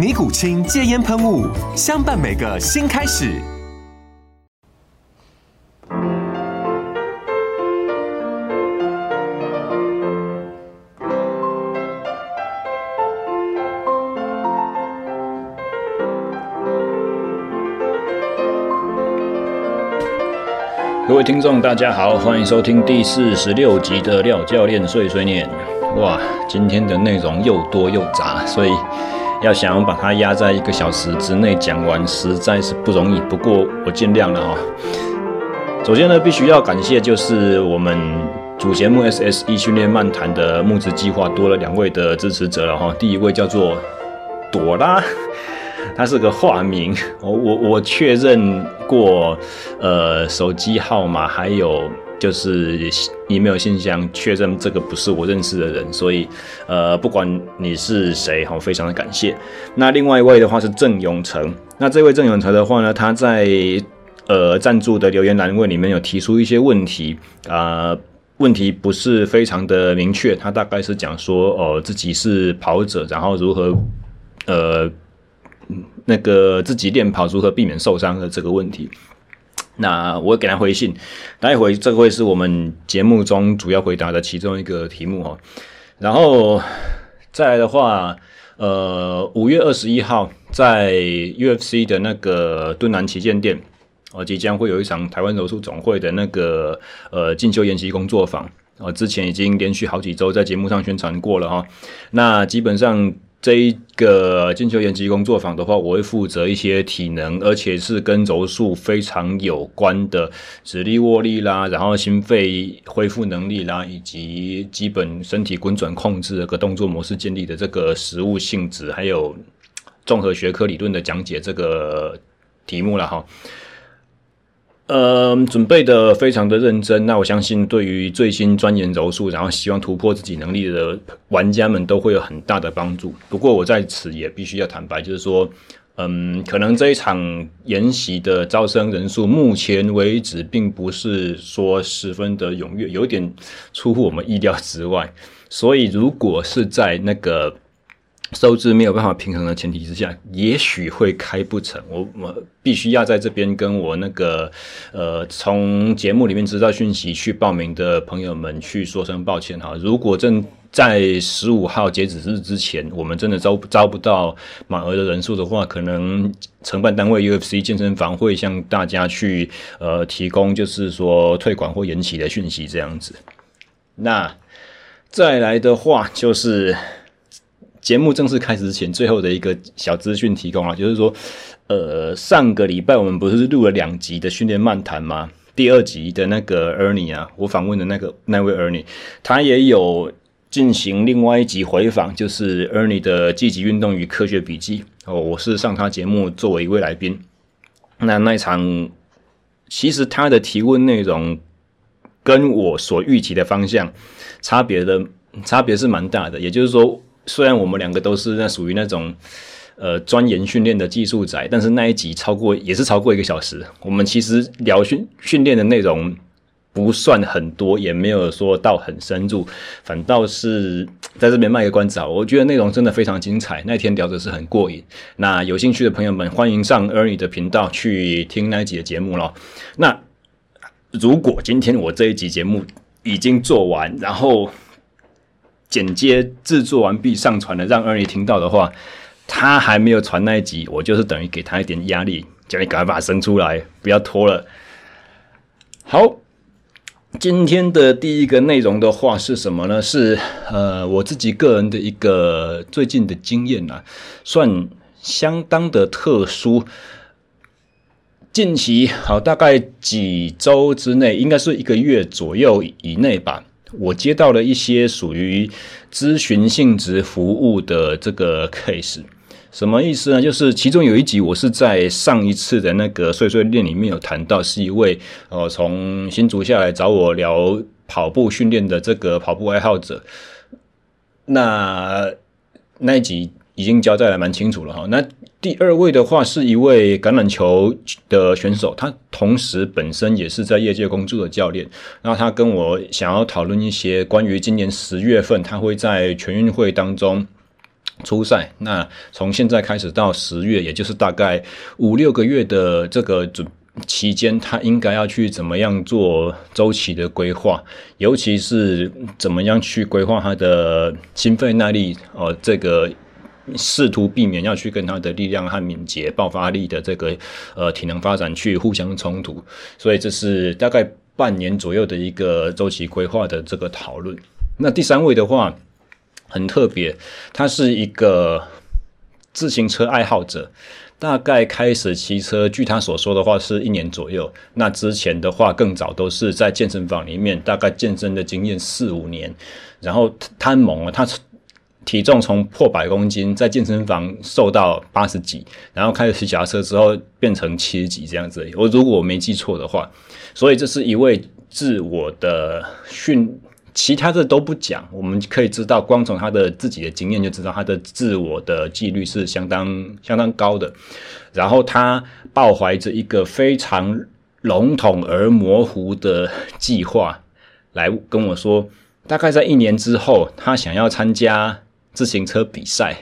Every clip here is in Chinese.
尼古清戒烟喷雾，相伴每个新开始。各位听众，大家好，欢迎收听第四十六集的廖教练碎碎念。哇，今天的内容又多又杂，所以。要想把它压在一个小时之内讲完，实在是不容易。不过我尽量了哈。首先呢，必须要感谢就是我们主节目 SSE 训练漫谈的募资计划多了两位的支持者了哈。第一位叫做朵拉，他是个化名，我我我确认过，呃，手机号码还有。就是 email 信箱确认这个不是我认识的人，所以呃，不管你是谁，好，非常的感谢。那另外一位的话是郑永成，那这位郑永成的话呢，他在呃赞助的留言栏位里面有提出一些问题啊、问题不是非常的明确，他大概是讲说哦、自己是跑者，然后如何呃那个自己练跑如何避免受伤的这个问题。那我给他回信，待会这个会是我们节目中主要回答的其中一个题目哦。然后再来的话，呃，五月二十一号在 UFC 的那个敦南旗舰店，哦，即将会有一场台湾柔术总会的那个呃进修研习工作坊，哦，之前已经连续好几周在节目上宣传过了哈。那基本上。这一个进修研习工作坊的话，我会负责一些体能，而且是跟柔术非常有关的，指力、握力啦，然后心肺恢复能力啦，以及基本身体滚转控制的个动作模式建立的这个实物性质，还有综合学科理论的讲解这个题目了哈。呃，准备的非常的认真。那我相信，对于最新钻研柔术，然后希望突破自己能力的玩家们，都会有很大的帮助。不过，我在此也必须要坦白，就是说，嗯，可能这一场研习的招生人数，目前为止并不是说十分的踊跃，有点出乎我们意料之外。所以，如果是在那个。收支没有办法平衡的前提之下，也许会开不成。我我必须要在这边跟我那个呃从节目里面知道讯息去报名的朋友们去说声抱歉哈。如果正在十五号截止日之前，我们真的招招不到满额的人数的话，可能承办单位 UFC 健身房会向大家去呃提供就是说退款或延期的讯息这样子。那再来的话就是。节目正式开始之前，最后的一个小资讯提供啊，就是说，呃，上个礼拜我们不是录了两集的训练漫谈吗？第二集的那个 Ernie 啊，我访问的那个那位 Ernie，他也有进行另外一集回访，就是 Ernie 的积极运动与科学笔记哦，我是上他节目作为一位来宾。那那一场，其实他的提问内容跟我所预期的方向差别的差别是蛮大的，也就是说。虽然我们两个都是那属于那种，呃，钻研训练的技术宅，但是那一集超过也是超过一个小时。我们其实聊训训练的内容不算很多，也没有说到很深入，反倒是在这边卖个关子啊。我觉得内容真的非常精彩，那天聊的是很过瘾。那有兴趣的朋友们，欢迎上 Ernie 的频道去听那一集的节目咯。那如果今天我这一集节目已经做完，然后。剪接制作完毕，上传了，让 Ernie 听到的话，他还没有传那一集，我就是等于给他一点压力，叫你赶快把它生出来，不要拖了。好，今天的第一个内容的话是什么呢？是呃我自己个人的一个最近的经验啊，算相当的特殊。近期好，大概几周之内，应该是一个月左右以内吧。我接到了一些属于咨询性质服务的这个 case，什么意思呢？就是其中有一集，我是在上一次的那个碎碎念里面有谈到，是一位呃从新竹下来找我聊跑步训练的这个跑步爱好者。那那一集已经交代的蛮清楚了哈。那第二位的话是一位橄榄球的选手，他同时本身也是在业界工作的教练。那他跟我想要讨论一些关于今年十月份他会在全运会当中出赛。那从现在开始到十月，也就是大概五六个月的这个准期间，他应该要去怎么样做周期的规划，尤其是怎么样去规划他的心肺耐力哦，这个。试图避免要去跟他的力量和敏捷、爆发力的这个呃体能发展去互相冲突，所以这是大概半年左右的一个周期规划的这个讨论。那第三位的话很特别，他是一个自行车爱好者，大概开始骑车，据他所说的话是一年左右。那之前的话更早都是在健身房里面，大概健身的经验四五年，然后他猛啊，他。体重从破百公斤，在健身房瘦到八十几，然后开始骑脚踏车之后变成七十几这样子。我如果我没记错的话，所以这是一位自我的训，其他的都不讲，我们可以知道，光从他的自己的经验就知道，他的自我的纪律是相当相当高的。然后他抱怀着一个非常笼统而模糊的计划来跟我说，大概在一年之后，他想要参加。自行车比赛，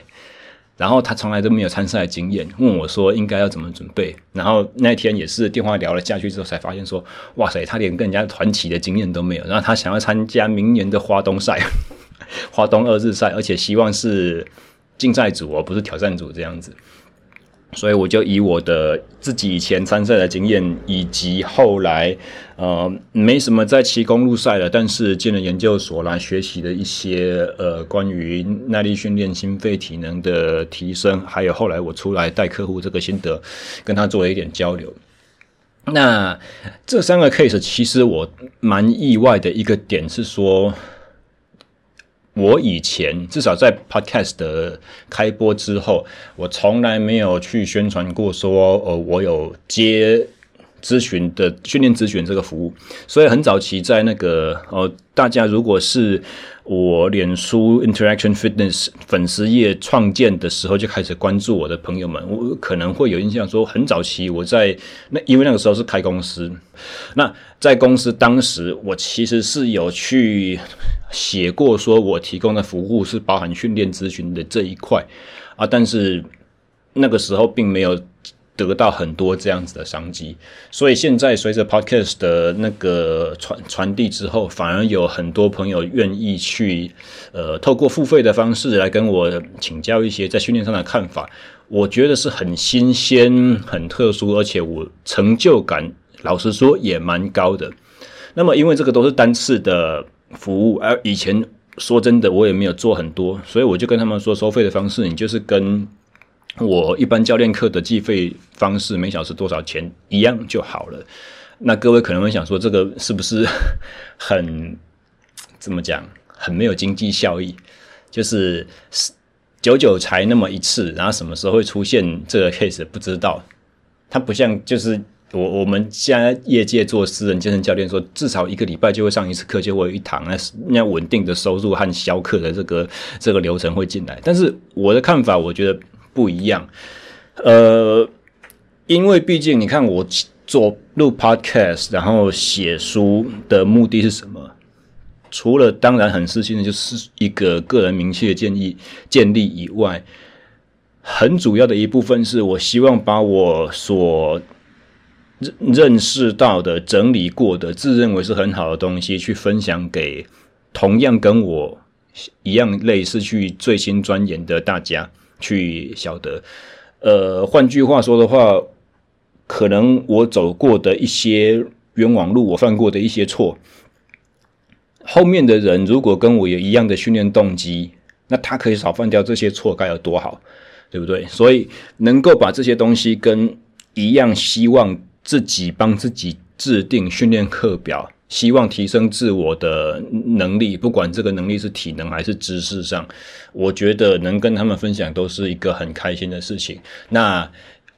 然后他从来都没有参赛的经验，问我说应该要怎么准备。然后那天也是电话聊了下去之后，才发现说，哇塞，他连跟人家团体的经验都没有。然后他想要参加明年的花东赛，花东二日赛，而且希望是竞赛组而不是挑战组这样子。所以我就以我的自己以前参赛的经验，以及后来呃没什么在骑公路赛了，但是进了研究所来学习的一些呃关于耐力训练、心肺体能的提升，还有后来我出来带客户这个心得，跟他做了一点交流。那这三个 case 其实我蛮意外的一个点是说。我以前至少在 Podcast 开播之后，我从来没有去宣传过说，呃，我有接咨询的训练咨询这个服务。所以很早期在那个，呃，大家如果是我脸书 Interaction Fitness 粉丝页创建的时候就开始关注我的朋友们，我可能会有印象说，很早期我在那，因为那个时候是开公司，那在公司当时我其实是有去。写过说，我提供的服务是包含训练咨询的这一块啊，但是那个时候并没有得到很多这样子的商机，所以现在随着 Podcast 的那个传传递之后，反而有很多朋友愿意去呃透过付费的方式来跟我请教一些在训练上的看法，我觉得是很新鲜、很特殊，而且我成就感老实说也蛮高的。那么因为这个都是单次的。服务，而以前说真的，我也没有做很多，所以我就跟他们说，收费的方式，你就是跟我一般教练课的计费方式，每小时多少钱一样就好了。那各位可能会想说，这个是不是很怎么讲，很没有经济效益？就是久久才那么一次，然后什么时候会出现这个 case 不知道。它不像就是。我我们现在业界做私人健身教练，说至少一个礼拜就会上一次课，就会有一堂那那稳定的收入和销课的这个这个流程会进来。但是我的看法，我觉得不一样。呃，因为毕竟你看，我做录 podcast，然后写书的目的是什么？除了当然很私心的，就是一个个人名气的建议建立以外，很主要的一部分是我希望把我所认识到的、整理过的、自认为是很好的东西，去分享给同样跟我一样类似去最新钻研的大家，去晓得。呃，换句话说的话，可能我走过的一些冤枉路，我犯过的一些错。后面的人如果跟我有一样的训练动机，那他可以少犯掉这些错，该有多好，对不对？所以能够把这些东西跟一样，希望自己帮自己制定训练课表，希望提升自我的能力，不管这个能力是体能还是知识上，我觉得能跟他们分享都是一个很开心的事情。那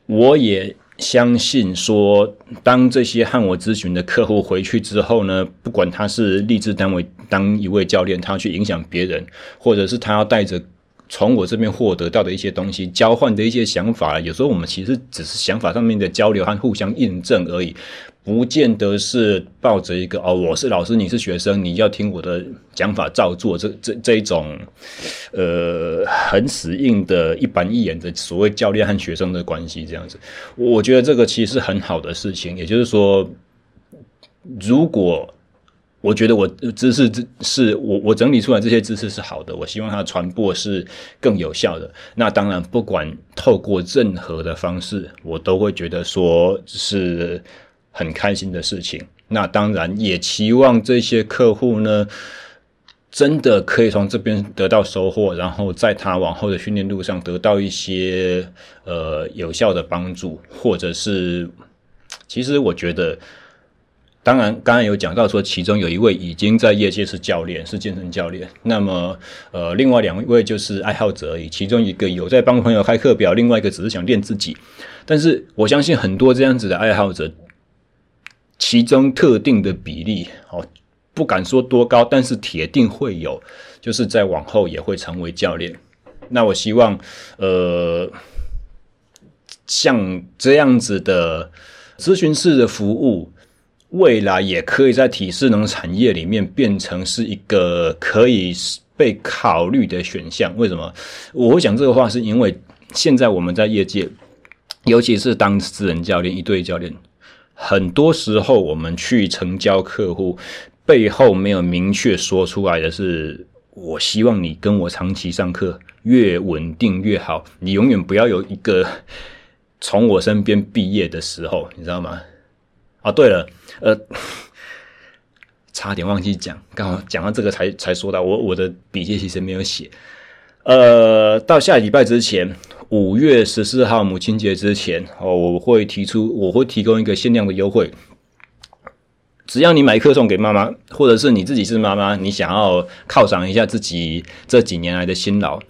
我也。相信说，当这些和我咨询的客户回去之后呢，不管他是立志单位当一位教练，他去影响别人，或者是他要带着从我这边获得到的一些东西，交换的一些想法，有时候我们其实只是想法上面的交流和互相印证而已。不见得是抱着一个哦，我是老师，你是学生，你要听我的讲法照做，这这这一种，呃，很死硬的一板一眼的所谓教练和学生的关系这样子，我觉得这个其实是很好的事情。也就是说，如果我觉得我知识是我我整理出来这些知识是好的，我希望它传播是更有效的。那当然，不管透过任何的方式，我都会觉得说是。很开心的事情，那当然也期望这些客户呢，真的可以从这边得到收获，然后在他往后的训练路上得到一些呃有效的帮助，或者是，其实我觉得，当然刚刚有讲到说，其中有一位已经在业界是教练，是健身教练，那么呃另外两位就是爱好者而已，其中一个有在帮朋友开课表，另外一个只是想练自己，但是我相信很多这样子的爱好者。其中特定的比例，哦，不敢说多高，但是铁定会有，就是在往后也会成为教练。那我希望，呃，像这样子的咨询式的服务，未来也可以在体适能产业里面变成是一个可以被考虑的选项。为什么？我会讲这个话，是因为现在我们在业界，尤其是当私人教练、一对一教练。很多时候，我们去成交客户，背后没有明确说出来的是，我希望你跟我长期上课，越稳定越好。你永远不要有一个从我身边毕业的时候，你知道吗？啊，对了，呃，差点忘记讲，刚好讲到这个才才说到，我我的笔记其实没有写。呃，到下礼拜之前。五月十四号母亲节之前，哦，我会提出，我会提供一个限量的优惠。只要你买课送给妈妈，或者是你自己是妈妈，你想要犒赏一下自己这几年来的辛劳，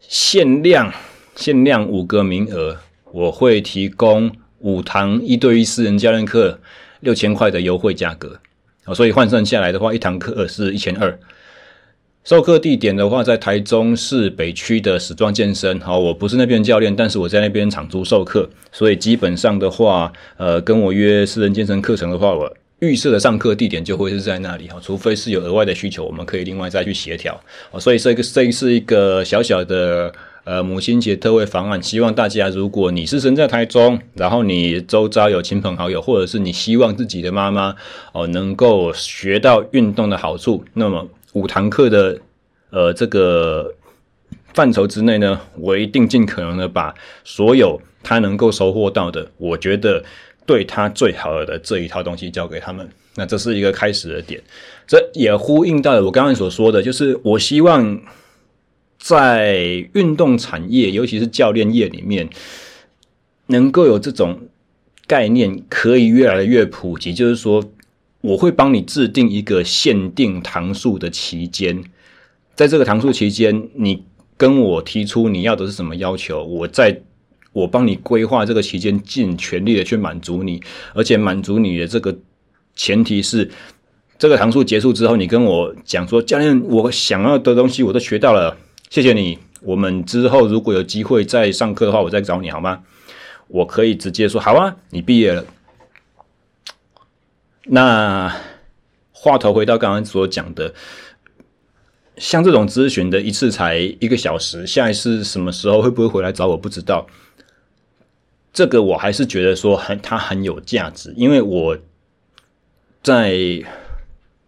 限量限量五个名额，我会提供五堂一对一私人教练课六千块的优惠价格。哦，所以换算下来的话，一堂课是一千二。授课地点的话，在台中市北区的史壮健身。好，我不是那边教练，但是我在那边长租授课，所以基本上的话，呃，跟我约私人健身课程的话，我预设的上课地点就会是在那里。哈，除非是有额外的需求，我们可以另外再去协调。所以这个这是一个小小的呃母亲节特惠方案，希望大家，如果你是身在台中，然后你周遭有亲朋好友，或者是你希望自己的妈妈哦能够学到运动的好处，那么。五堂课的呃这个范畴之内呢，我一定尽可能的把所有他能够收获到的，我觉得对他最好的这一套东西交给他们。那这是一个开始的点，这也呼应到了我刚刚所说的，就是我希望在运动产业，尤其是教练业里面，能够有这种概念，可以越来越普及，就是说。我会帮你制定一个限定堂数的期间，在这个堂数期间，你跟我提出你要的是什么要求，我在我帮你规划这个期间，尽全力的去满足你，而且满足你的这个前提是，这个堂数结束之后，你跟我讲说，教练，我想要的东西我都学到了，谢谢你。我们之后如果有机会再上课的话，我再找你好吗？我可以直接说好啊，你毕业了。那话头回到刚刚所讲的，像这种咨询的一次才一个小时，下一次什么时候会不会回来找我不知道。这个我还是觉得说很它很有价值，因为我在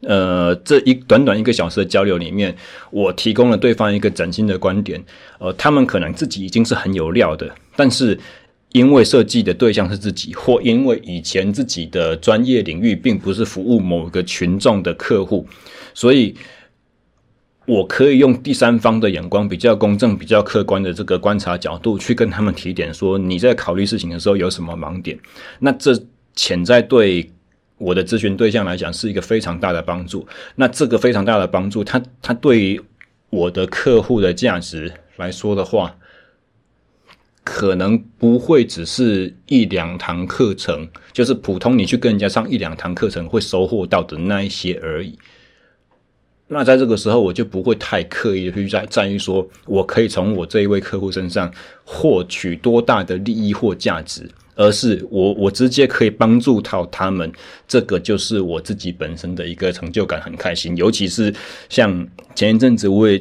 呃这一短短一个小时的交流里面，我提供了对方一个崭新的观点。呃，他们可能自己已经是很有料的，但是因为设计的对象是自己，或因为以前自己的专业领域并不是服务某个群众的客户，所以我可以用第三方的眼光，比较公正、比较客观的这个观察角度去跟他们提点，说你在考虑事情的时候有什么盲点。那这潜在对我的咨询对象来讲是一个非常大的帮助。那这个非常大的帮助，它它对于我的客户的价值来说的话。可能不会只是一两堂课程，就是普通你去跟人家上一两堂课程会收获到的那一些而已。那在这个时候，我就不会太刻意的去在在意说，我可以从我这一位客户身上获取多大的利益或价值，而是我我直接可以帮助到他们，这个就是我自己本身的一个成就感，很开心。尤其是像前一阵子我也。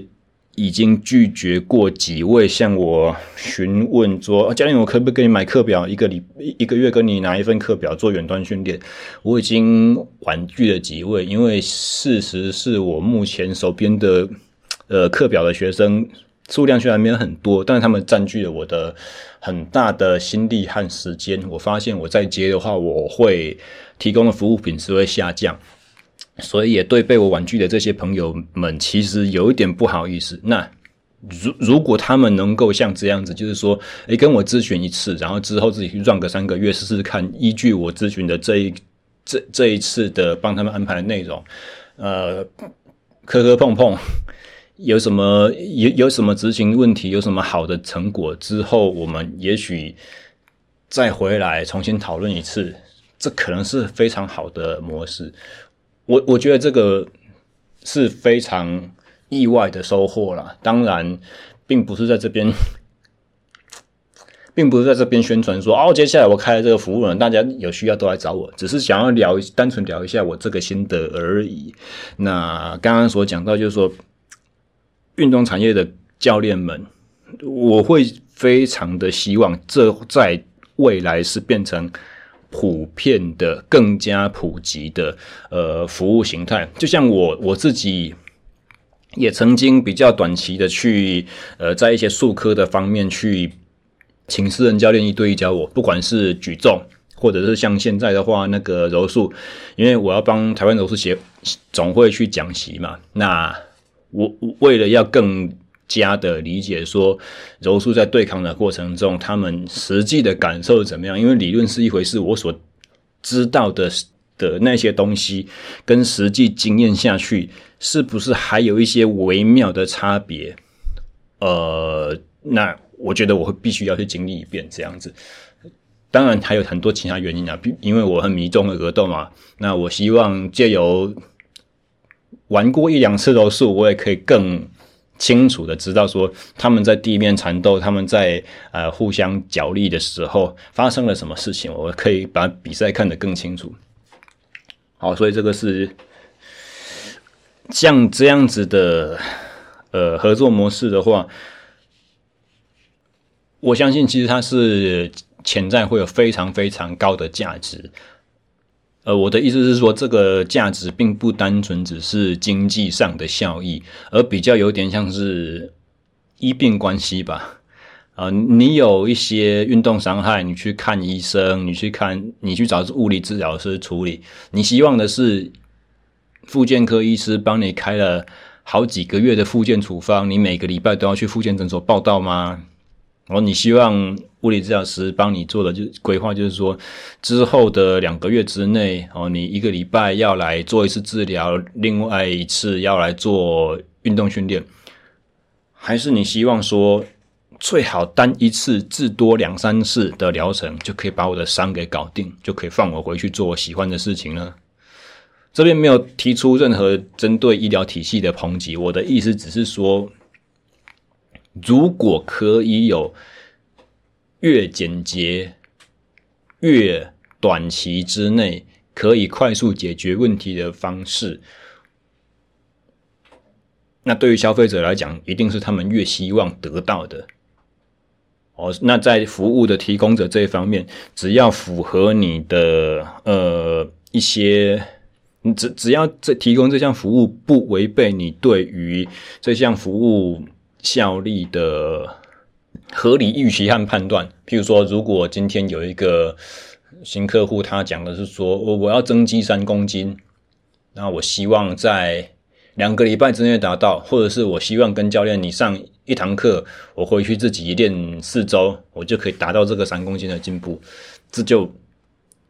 已经拒绝过几位向我询问说：“教练，我可不可以给你买课表？一个礼一个月跟你拿一份课表做远端训练？”我已经婉拒了几位，因为事实是我目前手边的呃课表的学生数量虽然没有很多，但是他们占据了我的很大的心力和时间。我发现我再接的话，我会提供的服务品质会下降。所以也对被我婉拒的这些朋友们，其实有一点不好意思。那如如果他们能够像这样子，就是说，诶，跟我咨询一次，然后之后自己去赚个三个月试试看，依据我咨询的这一这这一次的帮他们安排的内容，呃，磕磕碰碰，有什么有有什么执行问题，有什么好的成果之后，我们也许再回来重新讨论一次，这可能是非常好的模式。我我觉得这个是非常意外的收获啦。当然，并不是在这边，并不是在这边宣传说哦，接下来我开了这个服务了，大家有需要都来找我。只是想要聊，单纯聊一下我这个心得而已。那刚刚所讲到，就是说，运动产业的教练们，我会非常的希望这在未来是变成。普遍的、更加普及的呃服务形态，就像我我自己也曾经比较短期的去呃在一些术科的方面去请私人教练一对一教我，不管是举重，或者是像现在的话那个柔术，因为我要帮台湾柔术协总会去讲习嘛，那我为了要更。家的理解说，柔术在对抗的过程中，他们实际的感受怎么样？因为理论是一回事，我所知道的的那些东西，跟实际经验下去，是不是还有一些微妙的差别？呃，那我觉得我会必须要去经历一遍这样子。当然还有很多其他原因啊，因为我很迷中的格斗嘛。那我希望借由玩过一两次柔术，我也可以更。清楚的知道说他们在地面缠斗，他们在呃互相角力的时候发生了什么事情，我可以把比赛看得更清楚。好，所以这个是像这样子的呃合作模式的话，我相信其实它是潜在会有非常非常高的价值。呃，我的意思是说，这个价值并不单纯只是经济上的效益，而比较有点像是医病关系吧。啊、你有一些运动伤害，你去看医生，你去看，你去找物理治疗师处理，你希望的是复健科医师帮你开了好几个月的复健处方，你每个礼拜都要去复健诊所报到吗？然后你希望物理治疗师帮你做的就规划，就是说之后的两个月之内，哦，你一个礼拜要来做一次治疗，另外一次要来做运动训练，还是你希望说最好单一次至多两三次的疗程就可以把我的伤给搞定，就可以放我回去做我喜欢的事情呢？这边没有提出任何针对医疗体系的抨击，我的意思只是说。如果可以有越简洁、越短期之内可以快速解决问题的方式，那对于消费者来讲，一定是他们越希望得到的。哦，那在服务的提供者这一方面，只要符合你的呃一些，只只要这提供这项服务不违背你对于这项服务。效力的合理预期和判断。譬如说，如果今天有一个新客户，他讲的是说，我我要增肌三公斤，那我希望在两个礼拜之内达到，或者是我希望跟教练你上一堂课，我回去自己练四周，我就可以达到这个三公斤的进步。这就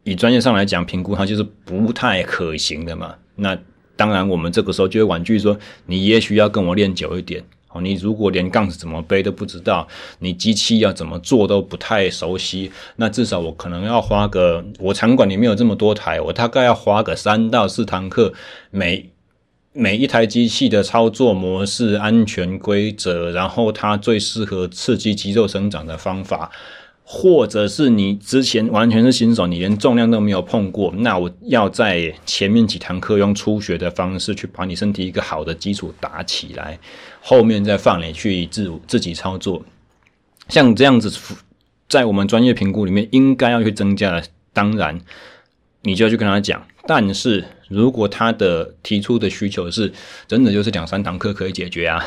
以专业上来讲，评估它就是不太可行的嘛。那当然，我们这个时候就会婉拒说，你也许要跟我练久一点。哦，你如果连杠子怎么背都不知道，你机器要怎么做都不太熟悉，那至少我可能要花个，我场馆里面有这么多台，我大概要花个三到四堂课，每每一台机器的操作模式、安全规则，然后它最适合刺激肌肉生长的方法。或者是你之前完全是新手，你连重量都没有碰过，那我要在前面几堂课用初学的方式去把你身体一个好的基础打起来，后面再放你去自自己操作。像这样子，在我们专业评估里面应该要去增加的，当然你就要去跟他讲。但是如果他的提出的需求是真的就是两三堂课可以解决啊。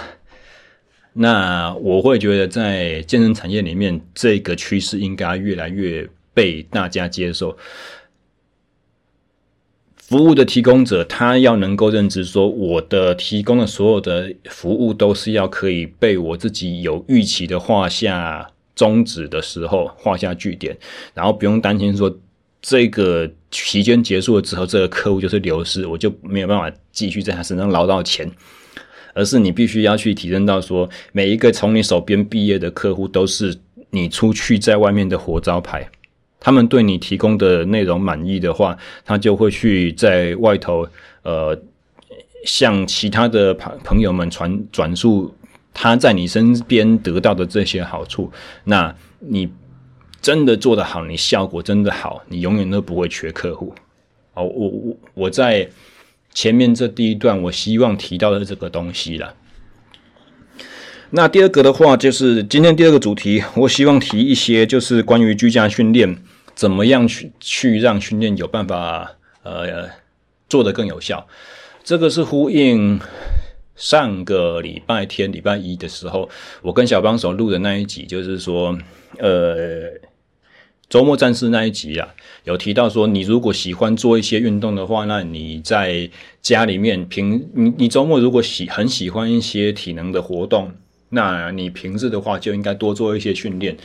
那我会觉得，在健身产业里面，这个趋势应该越来越被大家接受。服务的提供者，他要能够认知说，我的提供的所有的服务都是要可以被我自己有预期的画下终止的时候画下句点，然后不用担心说，这个期间结束了之后，这个客户就是流失，我就没有办法继续在他身上捞到钱。而是你必须要去提升到说，每一个从你手边毕业的客户都是你出去在外面的活招牌，他们对你提供的内容满意的话，他就会去在外头呃向其他的朋朋友们传转述他在你身边得到的这些好处。那你真的做得好，你效果真的好，你永远都不会缺客户。好，我我我在。前面这第一段，我希望提到的这个东西了。那第二个的话，就是今天第二个主题，我希望提一些，就是关于居家训练，怎么样去去让训练有办法呃做得更有效。这个是呼应上个礼拜天礼拜一的时候，我跟小帮手录的那一集，就是说呃。周末战士那一集啊，有提到说，你如果喜欢做一些运动的话，那你在家里面平你你周末如果喜很喜欢一些体能的活动，那你平日的话就应该多做一些训练，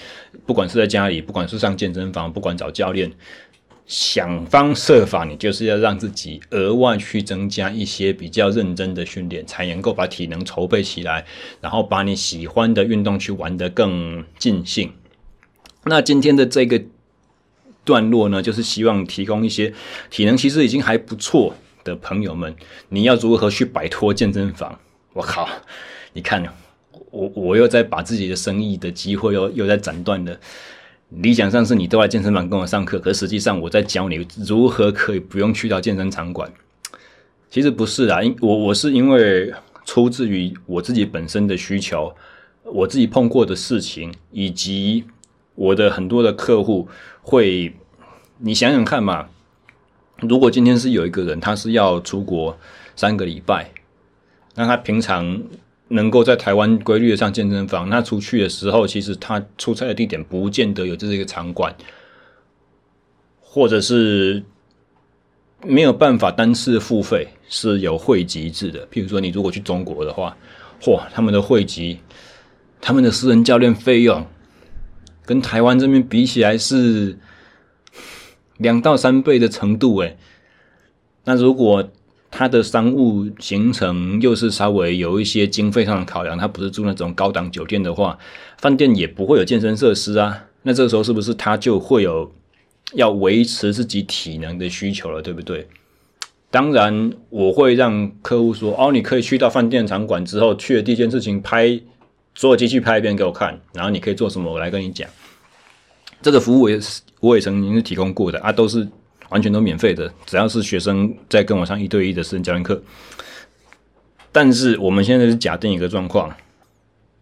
不管是在家里，不管是上健身房，不管找教练，想方设法，你就是要让自己额外去增加一些比较认真的训练，才能够把体能筹备起来，然后把你喜欢的运动去玩得更尽兴。那今天的这个段落呢，就是希望提供一些体能其实已经还不错的朋友们，你要如何去摆脱健身房？我靠！你看，我我又在把自己的生意的机会又又在斩断了。理想上是你都来健身房跟我上课，可实际上我在教你如何可以不用去到健身场馆。其实不是啦，因我我是因为出自于我自己本身的需求，我自己碰过的事情以及。我的很多的客户会，你想想看嘛，如果今天是有一个人，他是要出国三个礼拜，那他平常能够在台湾规律的上健身房，那出去的时候，其实他出差的地点不见得有这是一个场馆，或者是没有办法单次付费，是有汇集制的。譬如说，你如果去中国的话，嚯，他们的汇集，他们的私人教练费用。跟台湾这边比起来是两到三倍的程度诶，那如果他的商务行程又是稍微有一些经费上的考量，他不是住那种高档酒店的话，饭店也不会有健身设施啊。那这个时候是不是他就会有要维持自己体能的需求了，对不对？当然，我会让客户说：“哦，你可以去到饭店场馆之后，去的第一件事情拍所有机器拍一遍给我看，然后你可以做什么，我来跟你讲。”这个服务我也是，我也曾经是提供过的啊，都是完全都免费的，只要是学生在跟我上一对一的私人教练课。但是我们现在是假定一个状况，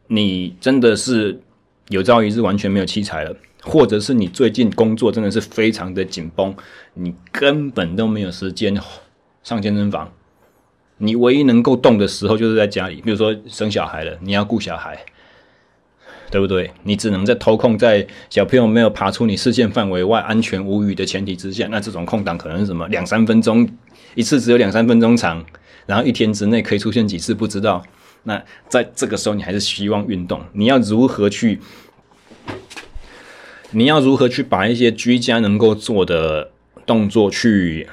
你真的是有朝一日完全没有器材了，或者是你最近工作真的是非常的紧绷，你根本都没有时间上健身房，你唯一能够动的时候就是在家里，比如说生小孩了，你要顾小孩。对不对？你只能在偷空在小朋友没有爬出你视线范围外、安全无虞的前提之下，那这种空档可能是什么两三分钟，一次只有两三分钟长，然后一天之内可以出现几次不知道。那在这个时候，你还是希望运动，你要如何去？你要如何去把一些居家能够做的动作去，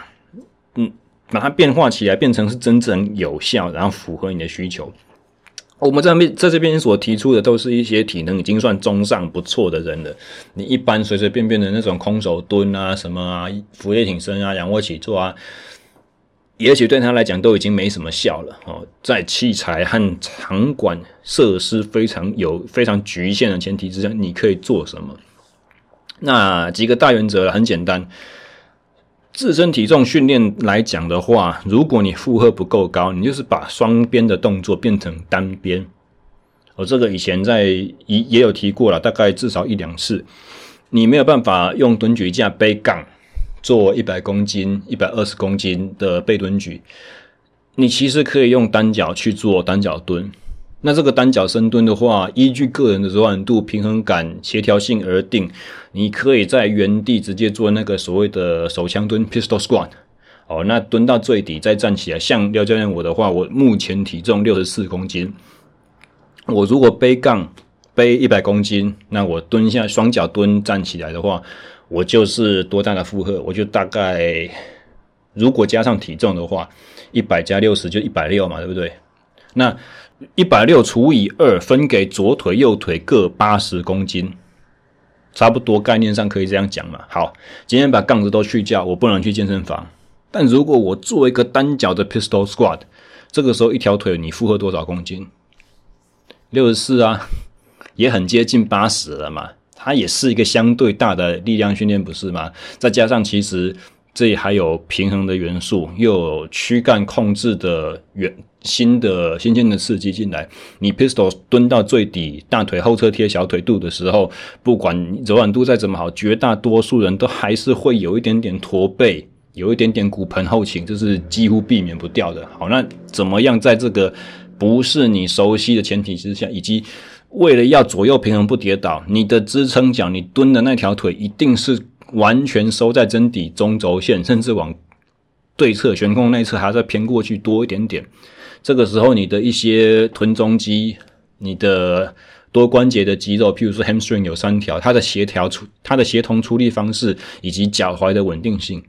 嗯，把它变化起来，变成是真正有效，然后符合你的需求。我们在这边在这边所提出的，都是一些体能已经算中上不错的人了。你一般随随便便的那种空手蹲啊，什么啊，伏地挺身啊，仰卧起坐啊，也许对他来讲都已经没什么效了哦。在器材和场馆设施非常有非常局限的前提之下，你可以做什么？那几个大原则很简单，自身体重训练来讲的话，如果你负荷不够高，你就是把双边的动作变成单边。我这个以前在也也有提过了，大概至少一两次。你没有办法用蹲举架背杠做一百公斤、一百二十公斤的背蹲举，你其实可以用单脚去做单脚蹲。那这个单脚深蹲的话，依据个人的柔软度、平衡感、协调性而定。你可以在原地直接做那个所谓的手枪蹲 （pistol squat）。哦，那蹲到最底再站起来。像廖教练我的话，我目前体重六十四公斤，我如果背杠背一百公斤，那我蹲下双脚蹲站起来的话，我就是多大的负荷？我就大概如果加上体重的话，一百加六十就一百六嘛，对不对？那一百六除以二，分给左腿、右腿各八十公斤，差不多概念上可以这样讲嘛。好，今天把杠子都去掉，我不能去健身房。但如果我做一个单脚的 pistol squat，这个时候一条腿你负荷多少公斤？六十四啊，也很接近八十了嘛。它也是一个相对大的力量训练，不是吗？再加上其实。这里还有平衡的元素，又有躯干控制的元新的新鲜的刺激进来。你 pistol 蹲到最底，大腿后侧贴小腿肚的时候，不管柔软度再怎么好，绝大多数人都还是会有一点点驼背，有一点点骨盆后倾，这是几乎避免不掉的。好，那怎么样在这个不是你熟悉的前提之下，以及为了要左右平衡不跌倒，你的支撑脚，你蹲的那条腿一定是。完全收在真底中轴线，甚至往对侧悬空内侧还要再偏过去多一点点。这个时候，你的一些臀中肌、你的多关节的肌肉，譬如说 hamstring 有三条，它的协调出、它的协同出力方式以及脚踝的稳定性，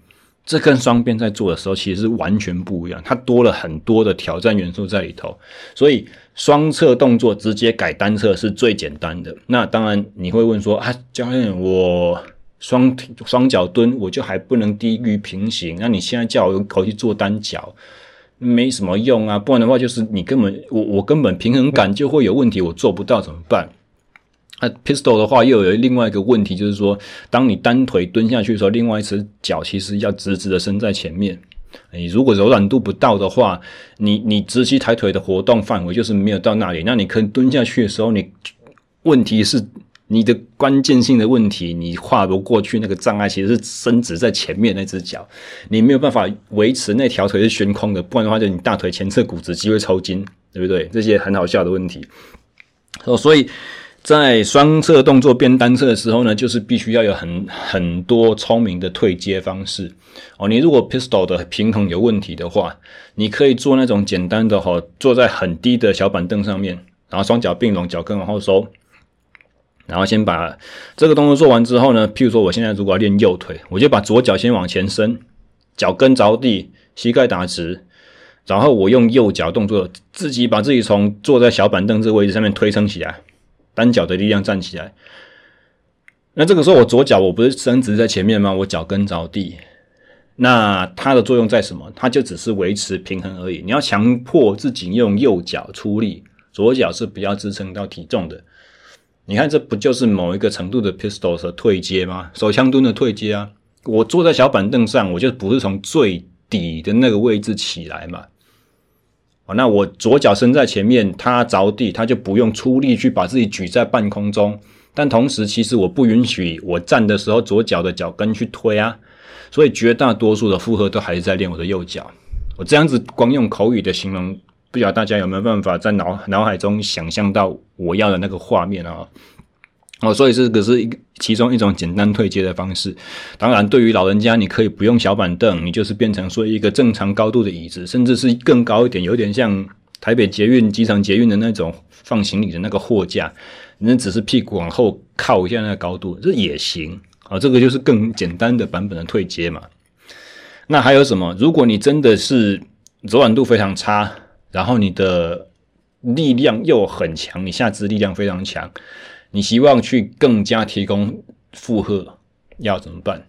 这跟双边在做的时候其实是完全不一样。它多了很多的挑战元素在里头，所以双侧动作直接改单侧是最简单的。那当然你会问说啊，教练我。双双脚蹲，我就还不能低于平行。那你现在叫我口去做单脚，没什么用啊。不然的话，就是你根本我我根本平衡感就会有问题，我做不到怎么办？那，pistol 的话又有另外一个问题，就是说，当你单腿蹲下去的时候，另外一只脚其实要直直的伸在前面。你如果柔软度不到的话，你你直膝抬腿的活动范围就是没有到那里。那你可能蹲下去的时候，你问题是。你的关键性的问题，你跨不过去那个障碍，其实是伸直在前面那只脚，你没有办法维持那条腿是悬空的，不然的话，就你大腿前侧骨质肌会抽筋，对不对？这些很好笑的问题。哦，所以在双侧动作变单侧的时候呢，就是必须要有很很多聪明的退阶方式。哦，你如果 pistol 的平衡有问题的话，你可以做那种简单的哈，坐在很低的小板凳上面，然后双脚并拢，脚跟往后收。然后先把这个动作做完之后呢，譬如说我现在如果要练右腿，我就把左脚先往前伸，脚跟着地，膝盖打直，然后我用右脚动作自己把自己从坐在小板凳这个位置上面推升起来，单脚的力量站起来。那这个时候我左脚我不是伸直在前面吗？我脚跟着地，那它的作用在什么？它就只是维持平衡而已。你要强迫自己用右脚出力，左脚是不要支撑到体重的。你看，这不就是某一个程度的 pistols 的退阶吗？手枪蹲的退阶啊！我坐在小板凳上，我就不是从最底的那个位置起来嘛。哦，那我左脚伸在前面，它着地，它就不用出力去把自己举在半空中。但同时，其实我不允许我站的时候左脚的脚跟去推啊。所以绝大多数的负荷都还是在练我的右脚。我这样子光用口语的形容。不晓得大家有没有办法在脑脑海中想象到我要的那个画面啊？哦，所以这个是一其中一种简单退阶的方式。当然，对于老人家，你可以不用小板凳，你就是变成说一个正常高度的椅子，甚至是更高一点，有点像台北捷运、机场捷运的那种放行李的那个货架，那只是屁股往后靠一下那个高度，这也行啊。这个就是更简单的版本的退阶嘛。那还有什么？如果你真的是柔软度非常差，然后你的力量又很强，你下肢力量非常强。你希望去更加提供负荷，要怎么办？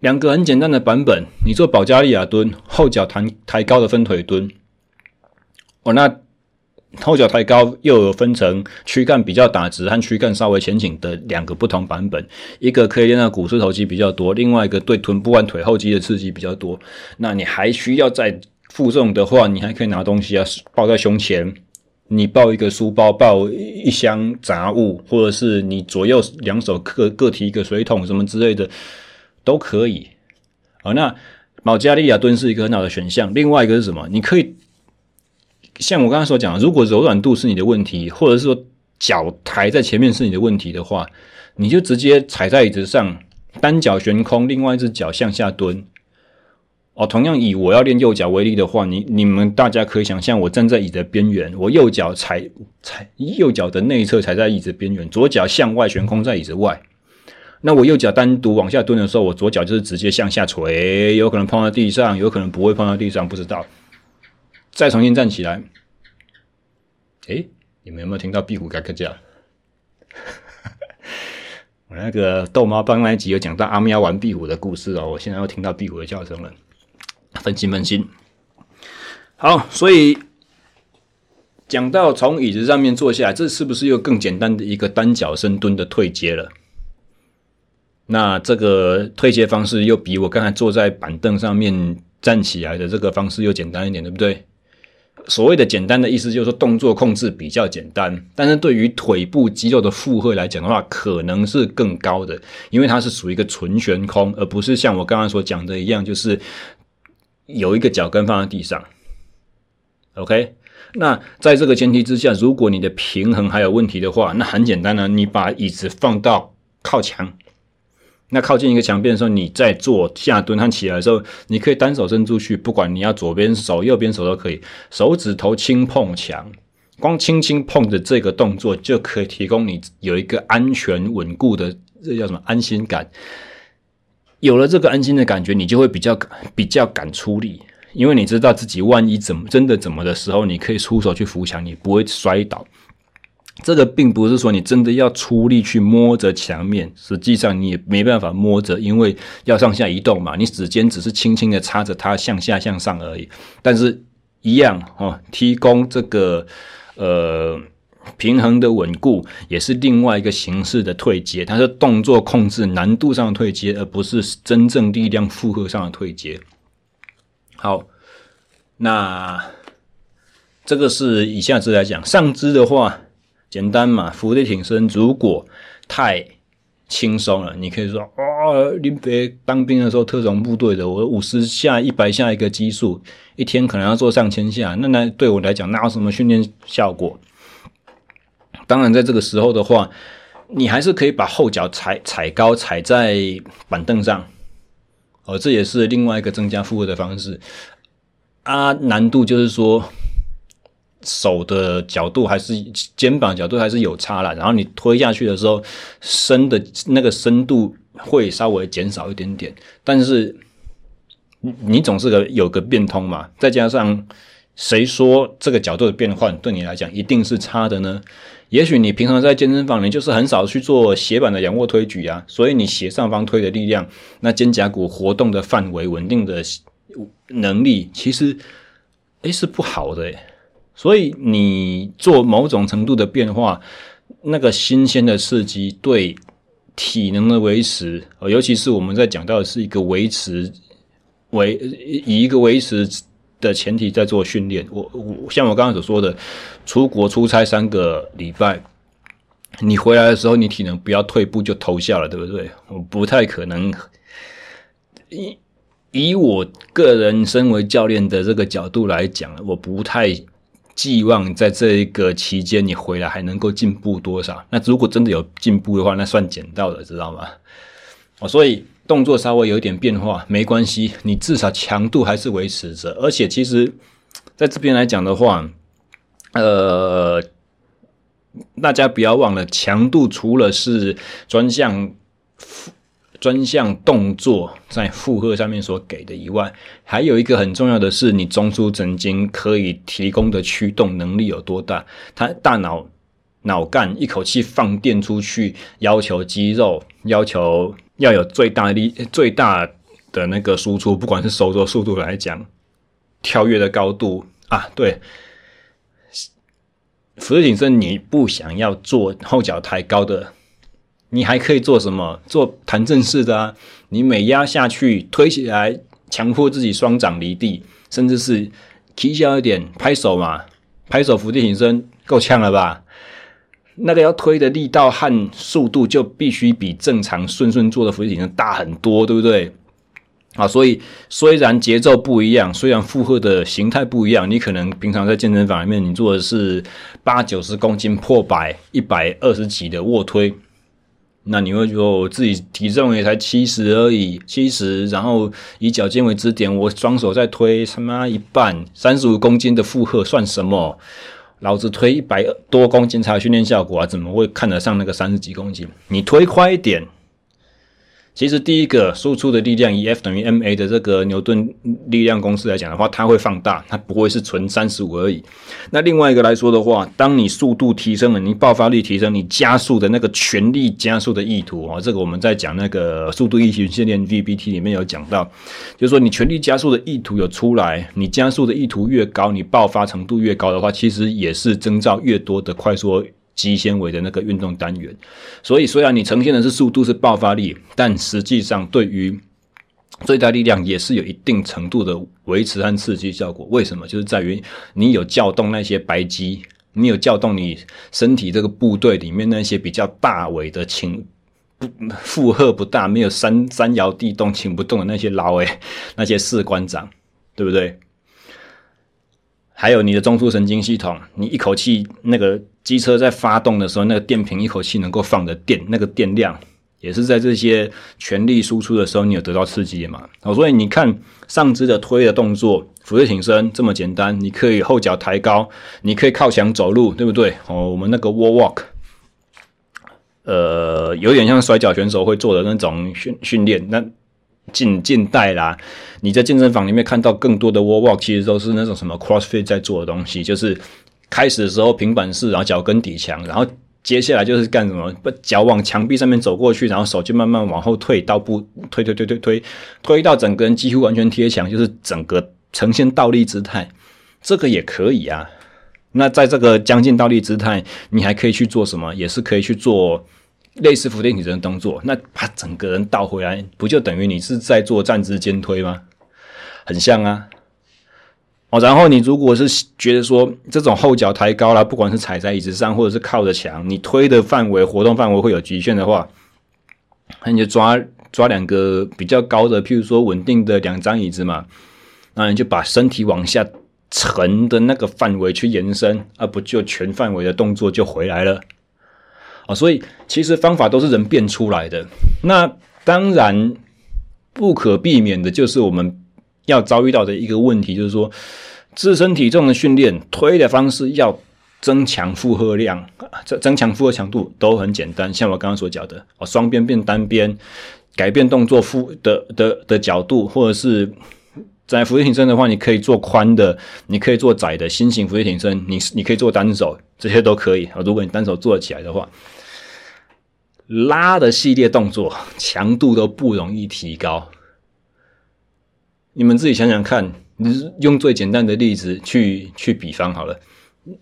两个很简单的版本，你做保加利亚蹲，后脚抬抬高的分腿蹲。哦，那后脚抬高又有分成躯干比较打直和躯干稍微前倾的两个不同版本，一个可以练到股四头肌比较多，另外一个对臀部和腿后肌的刺激比较多。那你还需要再负重的话，你还可以拿东西啊，抱在胸前。你抱一个书包，抱一箱杂物，或者是你左右两手各各提一个水桶什么之类的，都可以。好，那保加利亚蹲是一个很好的选项。另外一个是什么？你可以像我刚才所讲，如果柔软度是你的问题，或者是说脚抬在前面是你的问题的话，你就直接踩在椅子上，单脚悬空，另外一只脚向下蹲。哦，同样以我要练右脚为例的话，你你们大家可以想象，我站在椅子边缘，我右脚踩踩右脚的内侧踩在椅子边缘，左脚向外悬空在椅子外。那我右脚单独往下蹲的时候，我左脚就是直接向下垂，有可能碰到地上，有可能不会碰到地上，不知道。再重新站起来，诶，你们有没有听到壁虎嘎嘎叫？我那个逗猫棒那一集有讲到阿喵玩壁虎的故事哦，我现在又听到壁虎的叫声了。分心分心，好，所以讲到从椅子上面坐下来，这是不是又更简单的一个单脚深蹲的退阶了？那这个退阶方式又比我刚才坐在板凳上面站起来的这个方式又简单一点，对不对？所谓的简单的意思就是说动作控制比较简单，但是对于腿部肌肉的负荷来讲的话，可能是更高的，因为它是属于一个纯悬空，而不是像我刚刚所讲的一样，就是。有一个脚跟放在地上，OK。那在这个前提之下，如果你的平衡还有问题的话，那很简单呢，你把椅子放到靠墙，那靠近一个墙边的时候，你再做下蹲和起来的时候，你可以单手伸出去，不管你要左边手、右边手都可以，手指头轻碰墙，光轻轻碰的这个动作就可以提供你有一个安全稳固的，这叫什么安心感。有了这个安心的感觉，你就会比较比较敢出力，因为你知道自己万一怎么真的怎么的时候，你可以出手去扶墙，你不会摔倒。这个并不是说你真的要出力去摸着墙面，实际上你也没办法摸着，因为要上下移动嘛，你指尖只是轻轻的插着它向下向上而已。但是，一样哦，提供这个呃。平衡的稳固也是另外一个形式的退阶，它是动作控制难度上的退阶，而不是真正力量负荷上的退阶。好，那这个是以下肢来讲，上肢的话简单嘛，伏地挺身。如果太轻松了，你可以说哦，林北当兵的时候特种部队的，我五十下、一百下一个基数，一天可能要做上千下，那那对我来讲，那有什么训练效果？当然，在这个时候的话，你还是可以把后脚踩踩高，踩在板凳上，哦，这也是另外一个增加负荷的方式。啊，难度就是说，手的角度还是肩膀角度还是有差啦。然后你推下去的时候，深的那个深度会稍微减少一点点。但是你总是个有个变通嘛，再加上谁说这个角度的变换对你来讲一定是差的呢？也许你平常在健身房，你就是很少去做斜板的仰卧推举啊，所以你斜上方推的力量，那肩胛骨活动的范围、稳定的能力，其实诶是不好的。所以你做某种程度的变化，那个新鲜的刺激对体能的维持，尤其是我们在讲到的是一个维持，维以一个维持。的前提在做训练，我我像我刚刚所说的，出国出差三个礼拜，你回来的时候，你体能不要退步就偷笑了，对不对？我不太可能以以我个人身为教练的这个角度来讲，我不太寄望在这一个期间你回来还能够进步多少？那如果真的有进步的话，那算捡到了，知道吗？哦，所以动作稍微有一点变化没关系，你至少强度还是维持着。而且其实在这边来讲的话，呃，大家不要忘了，强度除了是专项。专项动作在负荷上面所给的以外，还有一个很重要的是，你中枢神经可以提供的驱动能力有多大？它大脑脑干一口气放电出去，要求肌肉要求要有最大力、最大的那个输出，不管是收缩速度来讲，跳跃的高度啊，对，俯卧撑你不想要做后脚抬高的。你还可以做什么？做弹正式的啊！你每压下去，推起来，强迫自己双掌离地，甚至是提小一点，拍手嘛，拍手伏地挺身，够呛了吧？那个要推的力道和速度就必须比正常顺顺做的伏地挺身大很多，对不对？啊，所以虽然节奏不一样，虽然负荷的形态不一样，你可能平常在健身房里面，你做的是八九十公斤破百、一百二十几的卧推。那你会说，我自己体重也才七十而已，七十，然后以脚尖为支点，我双手在推，他妈一半三十五公斤的负荷算什么？老子推一百多公斤才有训练效果啊，怎么会看得上那个三十几公斤？你推快一点。其实第一个输出的力量以 F 等于 ma 的这个牛顿力量公式来讲的话，它会放大，它不会是纯三十五而已。那另外一个来说的话，当你速度提升了，你爆发力提升，你加速的那个全力加速的意图啊，这个我们在讲那个速度异形训练 VBT 里面有讲到，就是说你全力加速的意图有出来，你加速的意图越高，你爆发程度越高的话，其实也是征兆越多的快速。肌纤维的那个运动单元，所以虽然你呈现的是速度是爆发力，但实际上对于最大力量也是有一定程度的维持和刺激效果。为什么？就是在于你有撬动那些白肌，你有撬动你身体这个部队里面那些比较大尾的轻不负荷不大，没有山山摇地动请不动的那些老诶那些士官长，对不对？还有你的中枢神经系统，你一口气那个机车在发动的时候，那个电瓶一口气能够放的电，那个电量也是在这些全力输出的时候，你有得到刺激嘛？哦，所以你看上肢的推的动作，俯卧挺身这么简单，你可以后脚抬高，你可以靠墙走路，对不对？哦，我们那个 wall walk，呃，有点像摔跤选手会做的那种训训练，那。近近代啦，你在健身房里面看到更多的 wall walk，其实都是那种什么 CrossFit 在做的东西，就是开始的时候平板式，然后脚跟抵墙，然后接下来就是干什么，把脚往墙壁上面走过去，然后手就慢慢往后退，倒步推推推推推，推到整个人几乎完全贴墙，就是整个呈现倒立姿态，这个也可以啊。那在这个将近倒立姿态，你还可以去做什么？也是可以去做。类似伏地挺身的动作，那把整个人倒回来，不就等于你是在做站姿肩推吗？很像啊。哦，然后你如果是觉得说这种后脚抬高啦，不管是踩在椅子上或者是靠着墙，你推的范围、活动范围会有局限的话，那你就抓抓两个比较高的，譬如说稳定的两张椅子嘛，那你就把身体往下沉的那个范围去延伸，而不就全范围的动作就回来了。啊，所以其实方法都是人变出来的。那当然不可避免的就是我们要遭遇到的一个问题，就是说自身体重的训练推的方式要增强负荷量，增增强负荷强度都很简单。像我刚刚所讲的，哦，双边变单边，改变动作负的的的角度，或者是在伏地挺身的话，你可以做宽的，你可以做窄的，新型伏地挺身，你你可以做单手，这些都可以啊。如果你单手做得起来的话。拉的系列动作强度都不容易提高，你们自己想想看，你用最简单的例子去去比方好了，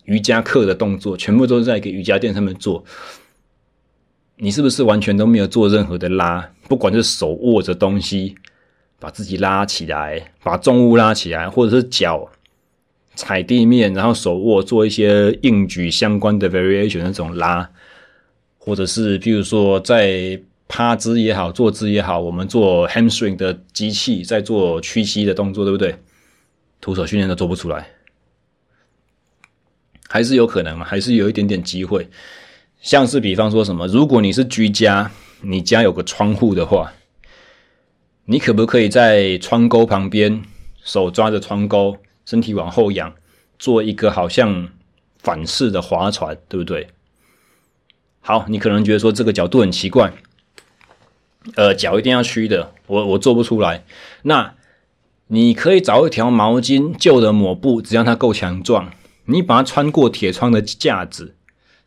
瑜伽课的动作全部都是在一个瑜伽垫上面做，你是不是完全都没有做任何的拉？不管是手握着东西把自己拉起来，把重物拉起来，或者是脚踩地面，然后手握做一些硬举相关的 variation 那种拉。或者是，譬如说，在趴姿也好，坐姿也好，我们做 hamstring 的机器在做屈膝的动作，对不对？徒手训练都做不出来。还是有可能嘛，还是有一点点机会。像是比方说什么，如果你是居家，你家有个窗户的话，你可不可以在窗钩旁边，手抓着窗钩，身体往后仰，做一个好像反式的划船，对不对？好，你可能觉得说这个角度很奇怪，呃，脚一定要曲的，我我做不出来。那你可以找一条毛巾，旧的抹布，只要它够强壮，你把它穿过铁窗的架子。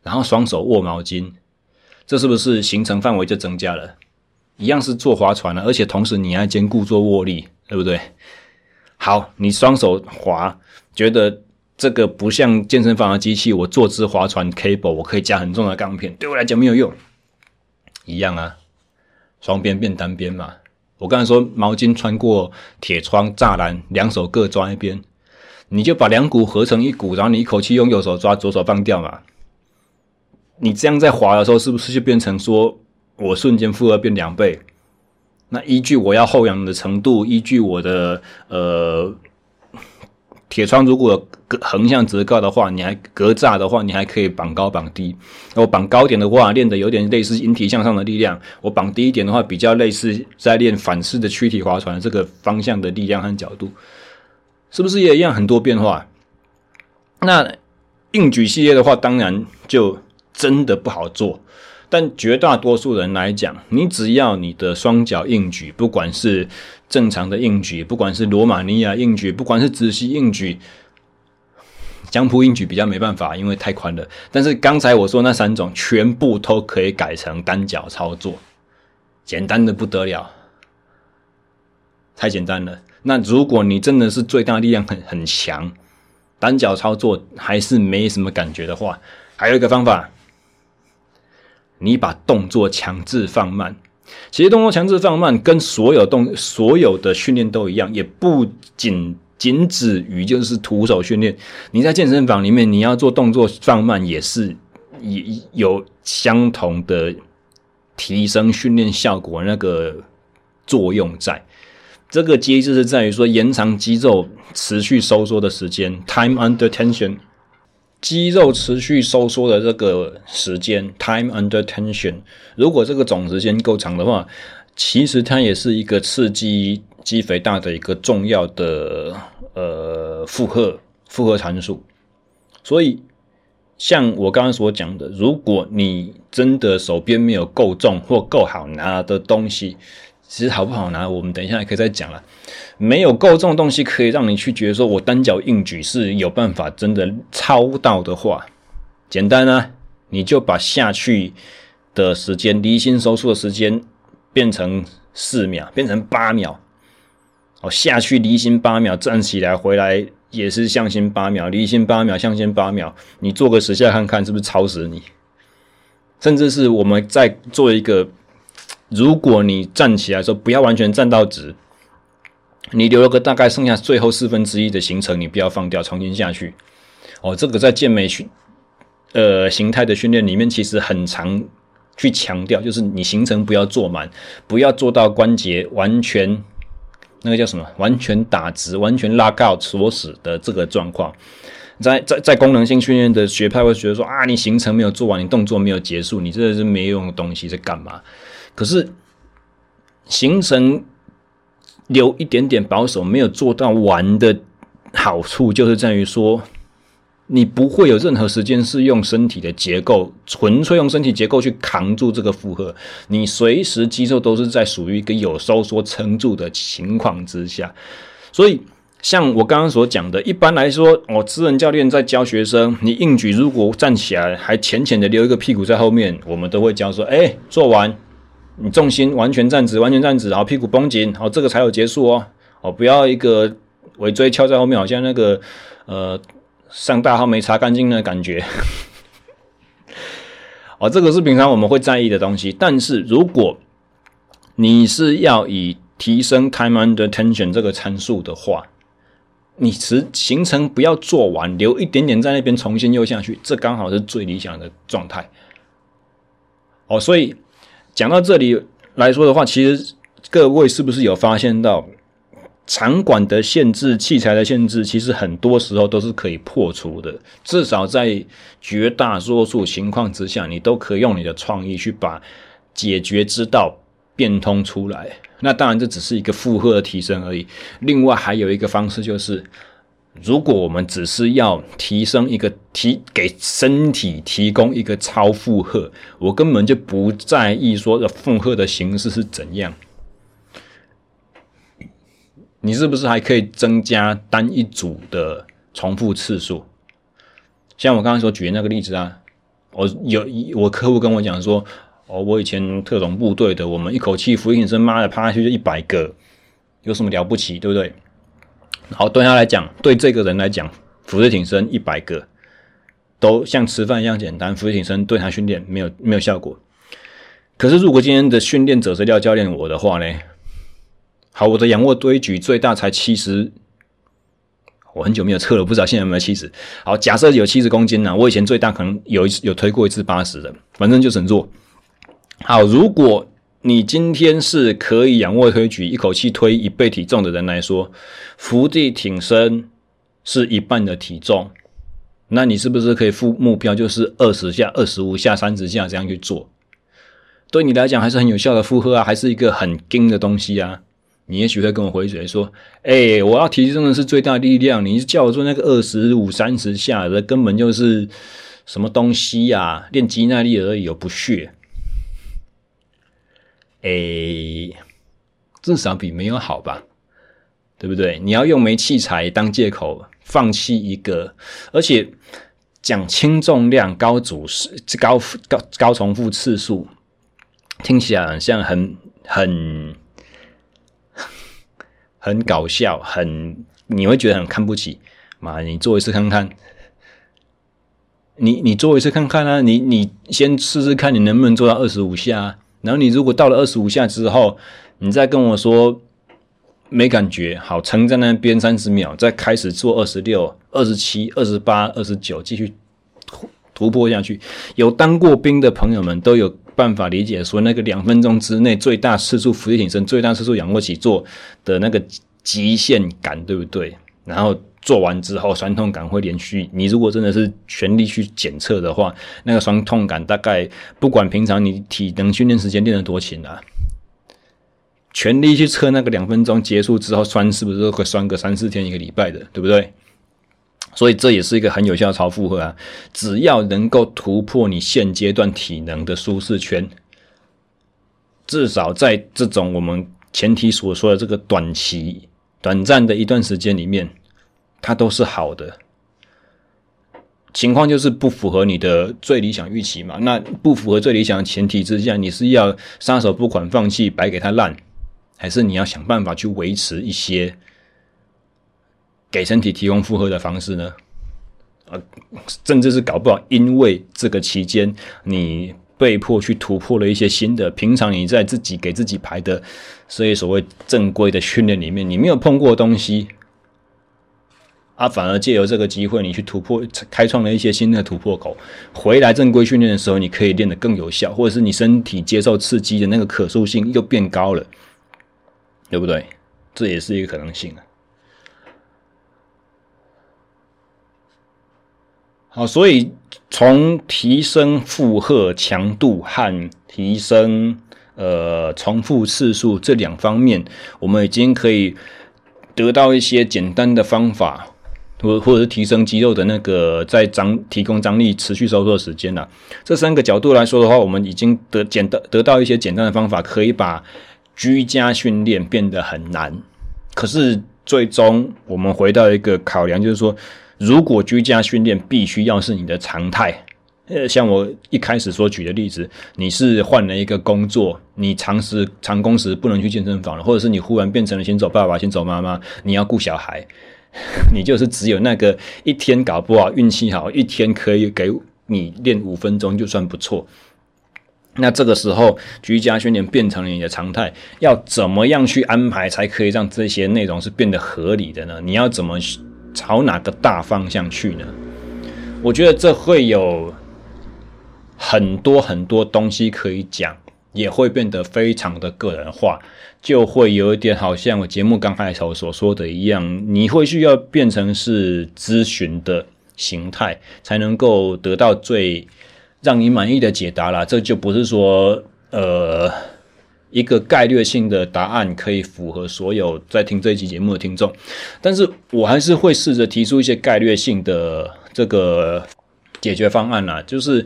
然后双手握毛巾，这是不是行程范围就增加了？一样是坐划船了，而且同时你还兼顾做握力，对不对？好，你双手划，觉得这个不像健身房的机器，我坐姿划船 cable，我可以加很重的钢片，对我来讲没有用。一样啊，双边变单边嘛。我刚才说毛巾穿过铁窗栅栏，两手各抓一边，你就把两股合成一股，然后你一口气用右手抓，左手放掉嘛。你这样在滑的时候，是不是就变成说我瞬间负荷变两倍？那依据我要后仰的程度，依据我的呃铁窗如果隔横向折高的话，你还隔栅的话，你还可以绑高绑低。我绑高点的话，练的有点类似引体向上的力量；我绑低一点的话，比较类似在练反式的躯体划船这个方向的力量和角度，是不是也一样很多变化？那硬举系列的话，当然就。真的不好做，但绝大多数人来讲，你只要你的双脚硬举，不管是正常的硬举，不管是罗马尼亚硬举，不管是直膝硬举，江浦硬举比较没办法，因为太宽了。但是刚才我说那三种，全部都可以改成单脚操作，简单的不得了，太简单了。那如果你真的是最大力量很很强，单脚操作还是没什么感觉的话，还有一个方法。你把动作强制放慢，其实动作强制放慢跟所有动所有的训练都一样，也不仅仅止于就是徒手训练。你在健身房里面，你要做动作放慢，也是也有相同的提升训练效果那个作用在。这个机制是在于说延长肌肉持续收缩的时间，time under tension。肌肉持续收缩的这个时间，time under tension，如果这个总时间够长的话，其实它也是一个刺激肌肥大的一个重要的呃负荷负荷参数。所以，像我刚刚所讲的，如果你真的手边没有够重或够好拿的东西，其实好不好拿，我们等一下可以再讲了。没有够重的东西可以让你去觉得说，我单脚硬举是有办法真的超到的话，简单啊，你就把下去的时间、离心收缩的时间变成四秒，变成八秒。哦，下去离心八秒，站起来回来也是向心八秒，离心八秒，向心八秒。你做个十下看看，是不是超死你？甚至是我们再做一个，如果你站起来的时候不要完全站到直。你留了个大概剩下最后四分之一的行程，你不要放掉，重新下去。哦，这个在健美训呃形态的训练里面，其实很常去强调，就是你行程不要做满，不要做到关节完全那个叫什么，完全打直、完全拉高锁死的这个状况。在在在功能性训练的学派会觉得说啊，你行程没有做完，你动作没有结束，你这个是没用的东西，在干嘛？可是行程。留一点点保守，没有做到完的好处，就是在于说，你不会有任何时间是用身体的结构，纯粹用身体结构去扛住这个负荷。你随时肌肉都是在属于一个有收缩撑住的情况之下。所以，像我刚刚所讲的，一般来说，我私人教练在教学生，你硬举如果站起来还浅浅的留一个屁股在后面，我们都会教说，哎，做完。你重心完全站直，完全站直，然后屁股绷紧，好，这个才有结束哦。哦，不要一个尾椎翘在后面，好像那个呃上大号没擦干净的感觉。哦，这个是平常我们会在意的东西。但是如果你是要以提升 time under tension 这个参数的话，你持行程不要做完，留一点点在那边重新又下去，这刚好是最理想的状态。哦，所以。讲到这里来说的话，其实各位是不是有发现到，场馆的限制、器材的限制，其实很多时候都是可以破除的。至少在绝大多数情况之下，你都可以用你的创意去把解决之道变通出来。那当然，这只是一个负荷的提升而已。另外，还有一个方式就是，如果我们只是要提升一个提给身体提供一个超负荷，我根本就不在意说的负荷的形式是怎样。你是不是还可以增加单一组的重复次数？像我刚才所举的那个例子啊，我有我客户跟我讲说，哦，我以前特种部队的，我们一口气俯卧撑，妈的趴下去就一百个，有什么了不起，对不对？好，对他来讲，对这个人来讲，俯卧撑一百个都像吃饭一样简单，俯卧撑对他训练没有没有效果。可是如果今天的训练者是廖教练我的话呢？好，我的仰卧推举最大才七十，我很久没有测了，不知道现在有没有七十。好，假设有七十公斤呢，我以前最大可能有一次有推过一次八十的，反正就是很弱。好，如果你今天是可以仰卧推举一口气推一倍体重的人来说，伏地挺身是一半的体重，那你是不是可以负目标就是二十下、二十五下、三十下这样去做？对你来讲还是很有效的负荷啊，还是一个很硬的东西啊。你也许会跟我回嘴说：“哎、我要提升的是最大力量，你叫我做那个二十五、三十下的，根本就是什么东西呀、练肌耐力而已，有不屑。诶、至少比没有好吧？对不对？你要用没器材当借口放弃一个，而且讲轻重量、高组是高高高重复次数，听起来很像很很。”很搞笑，很你会觉得很看不起，妈，你做一次看看，你你做一次看看啊，你你先试试看你能不能做到二十五下，然后你如果到了二十五下之后，你再跟我说没感觉，好，撑在那边三十秒，再开始做二十六、二十七、二十八、二十九，继续突破下去。有当过兵的朋友们都有。办法理解说那个两分钟之内最大次数伏地挺身、最大次数仰卧起坐的那个极限感，对不对？然后做完之后酸痛感会连续。你如果真的是全力去检测的话，那个酸痛感大概不管平常你体能训练时间练得多勤啊，全力去测那个两分钟结束之后酸是不是会酸个三四天一个礼拜的，对不对？所以这也是一个很有效的超负荷啊！只要能够突破你现阶段体能的舒适圈，至少在这种我们前提所说的这个短期、短暂的一段时间里面，它都是好的。情况就是不符合你的最理想预期嘛？那不符合最理想的前提之下，你是要撒手不管、放弃、白给它烂，还是你要想办法去维持一些？给身体提供负荷的方式呢？呃，甚至是搞不好，因为这个期间你被迫去突破了一些新的，平常你在自己给自己排的，所以所谓正规的训练里面，你没有碰过的东西，啊，反而借由这个机会，你去突破，开创了一些新的突破口。回来正规训练的时候，你可以练得更有效，或者是你身体接受刺激的那个可塑性又变高了，对不对？这也是一个可能性啊。好，所以从提升负荷强度和提升呃重复次数这两方面，我们已经可以得到一些简单的方法，或或者是提升肌肉的那个在张提供张力持续收缩的时间了。这三个角度来说的话，我们已经得简单得到一些简单的方法，可以把居家训练变得很难。可是最终我们回到一个考量，就是说。如果居家训练必须要是你的常态，呃，像我一开始所举的例子，你是换了一个工作，你长时长工时不能去健身房了，或者是你忽然变成了先走爸爸、先走妈妈，你要顾小孩，你就是只有那个一天搞不好运气好，一天可以给你练五分钟就算不错。那这个时候居家训练变成了你的常态，要怎么样去安排才可以让这些内容是变得合理的呢？你要怎么？朝哪个大方向去呢？我觉得这会有很多很多东西可以讲。也会变得非常的个人化，就会有一点好像我节目刚开头所说的一样，你会需要变成是咨询的形态，才能够得到最让你满意的解答啦。这就不是说呃一个概率性的答案可以符合所有在听这一期节目的听众，但是我还是会试着提出一些概率性的这个解决方案啦，就是。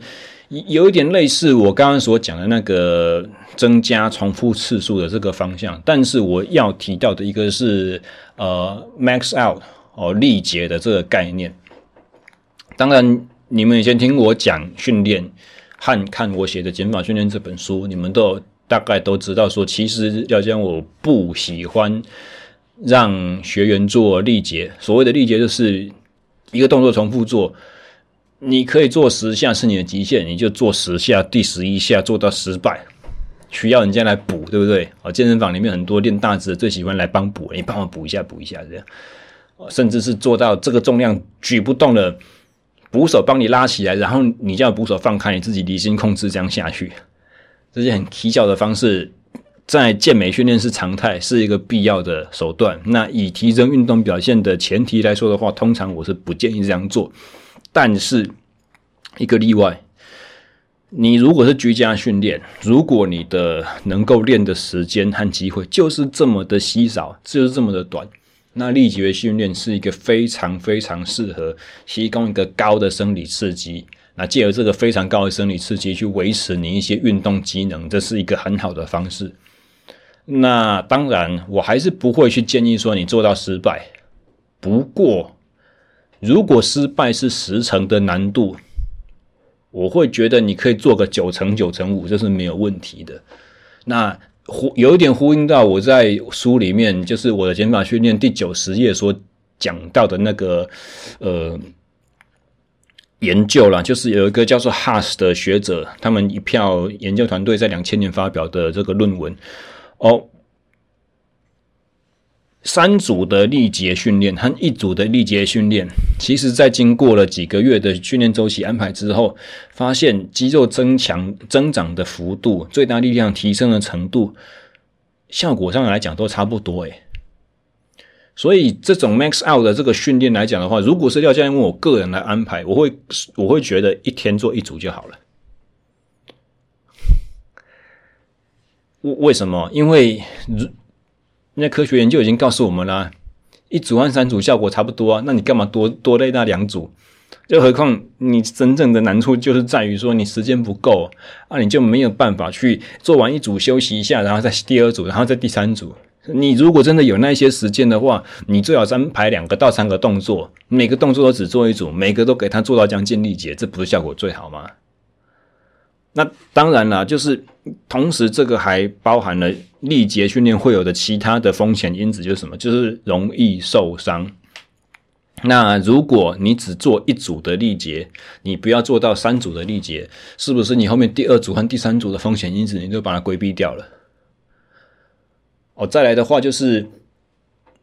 有一点类似我刚刚所讲的那个增加重复次数的这个方向，但是我要提到的一个是呃 max out 哦力竭的这个概念。当然，你们以前听我讲训练和看我写的减法训练这本书，你们都大概都知道说，其实要讲我不喜欢让学员做力竭。所谓的力竭，就是一个动作重复做。你可以做十下是你的极限，你就做十下，第十一下做到失败，需要人家来补，对不对？啊，健身房里面很多练大只最喜欢来帮补，你帮我补一下，补一下这样，甚至是做到这个重量举不动了，捕手帮你拉起来，然后你叫捕手放开，你自己离心控制这样下去，这些很蹊跷的方式，在健美训练是常态，是一个必要的手段。那以提升运动表现的前提来说的话，通常我是不建议这样做。但是一个例外，你如果是居家训练，如果你的能够练的时间和机会就是这么的稀少，就是这么的短，那力竭训练是一个非常非常适合提供一个高的生理刺激，那借由这个非常高的生理刺激去维持你一些运动机能，这是一个很好的方式。那当然，我还是不会去建议说你做到失败，不过。如果失败是十成的难度，我会觉得你可以做个九成九成五，这是没有问题的。那呼有一点呼应到我在书里面，就是我的减法训练第九十页所讲到的那个呃研究啦，就是有一个叫做 Haas 的学者，他们一票研究团队在两千年发表的这个论文哦。三组的力竭训练和一组的力竭训练，其实在经过了几个月的训练周期安排之后，发现肌肉增强增长的幅度、最大力量提升的程度，效果上来讲都差不多诶。所以这种 max out 的这个训练来讲的话，如果是廖教练问我个人来安排，我会我会觉得一天做一组就好了。为为什么？因为如那科学研究已经告诉我们了，一组和三组效果差不多啊，那你干嘛多多累那两组？又何况你真正的难处就是在于说你时间不够啊，你就没有办法去做完一组休息一下，然后再第二组，然后再第三组。你如果真的有那些时间的话，你最好安排两个到三个动作，每个动作都只做一组，每个都给他做到将近力竭，这不是效果最好吗？那当然了，就是同时这个还包含了力竭训练会有的其他的风险因子，就是什么？就是容易受伤。那如果你只做一组的力竭，你不要做到三组的力竭，是不是你后面第二组和第三组的风险因子你就把它规避掉了？哦，再来的话就是，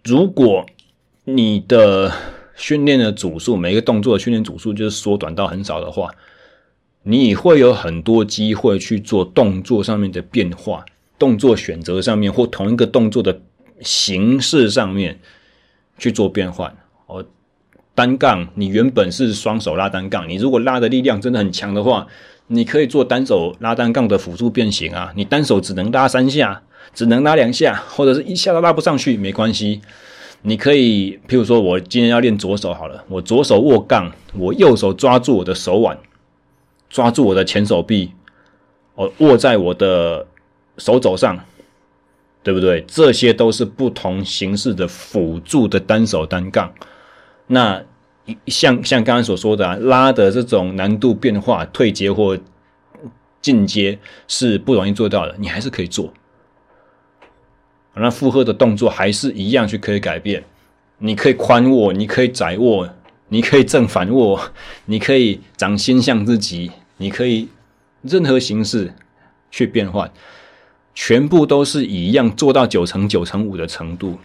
如果你的训练的组数，每一个动作的训练组数就是缩短到很少的话。你会有很多机会去做动作上面的变化，动作选择上面或同一个动作的形式上面去做变换。哦，单杠，你原本是双手拉单杠，你如果拉的力量真的很强的话，你可以做单手拉单杠的辅助变形啊。你单手只能拉三下，只能拉两下，或者是一下都拉不上去，没关系。你可以，譬如说我今天要练左手好了，我左手握杠，我右手抓住我的手腕。抓住我的前手臂，哦，握在我的手肘上，对不对？这些都是不同形式的辅助的单手单杠。那像像刚刚所说的啊，拉的这种难度变化、退阶或进阶是不容易做到的，你还是可以做。那负荷的动作还是一样去可以改变。你可以宽握，你可以窄握，你可以正反握，你可以掌心向自己。你可以任何形式去变换，全部都是一样做到九成九成五的程度，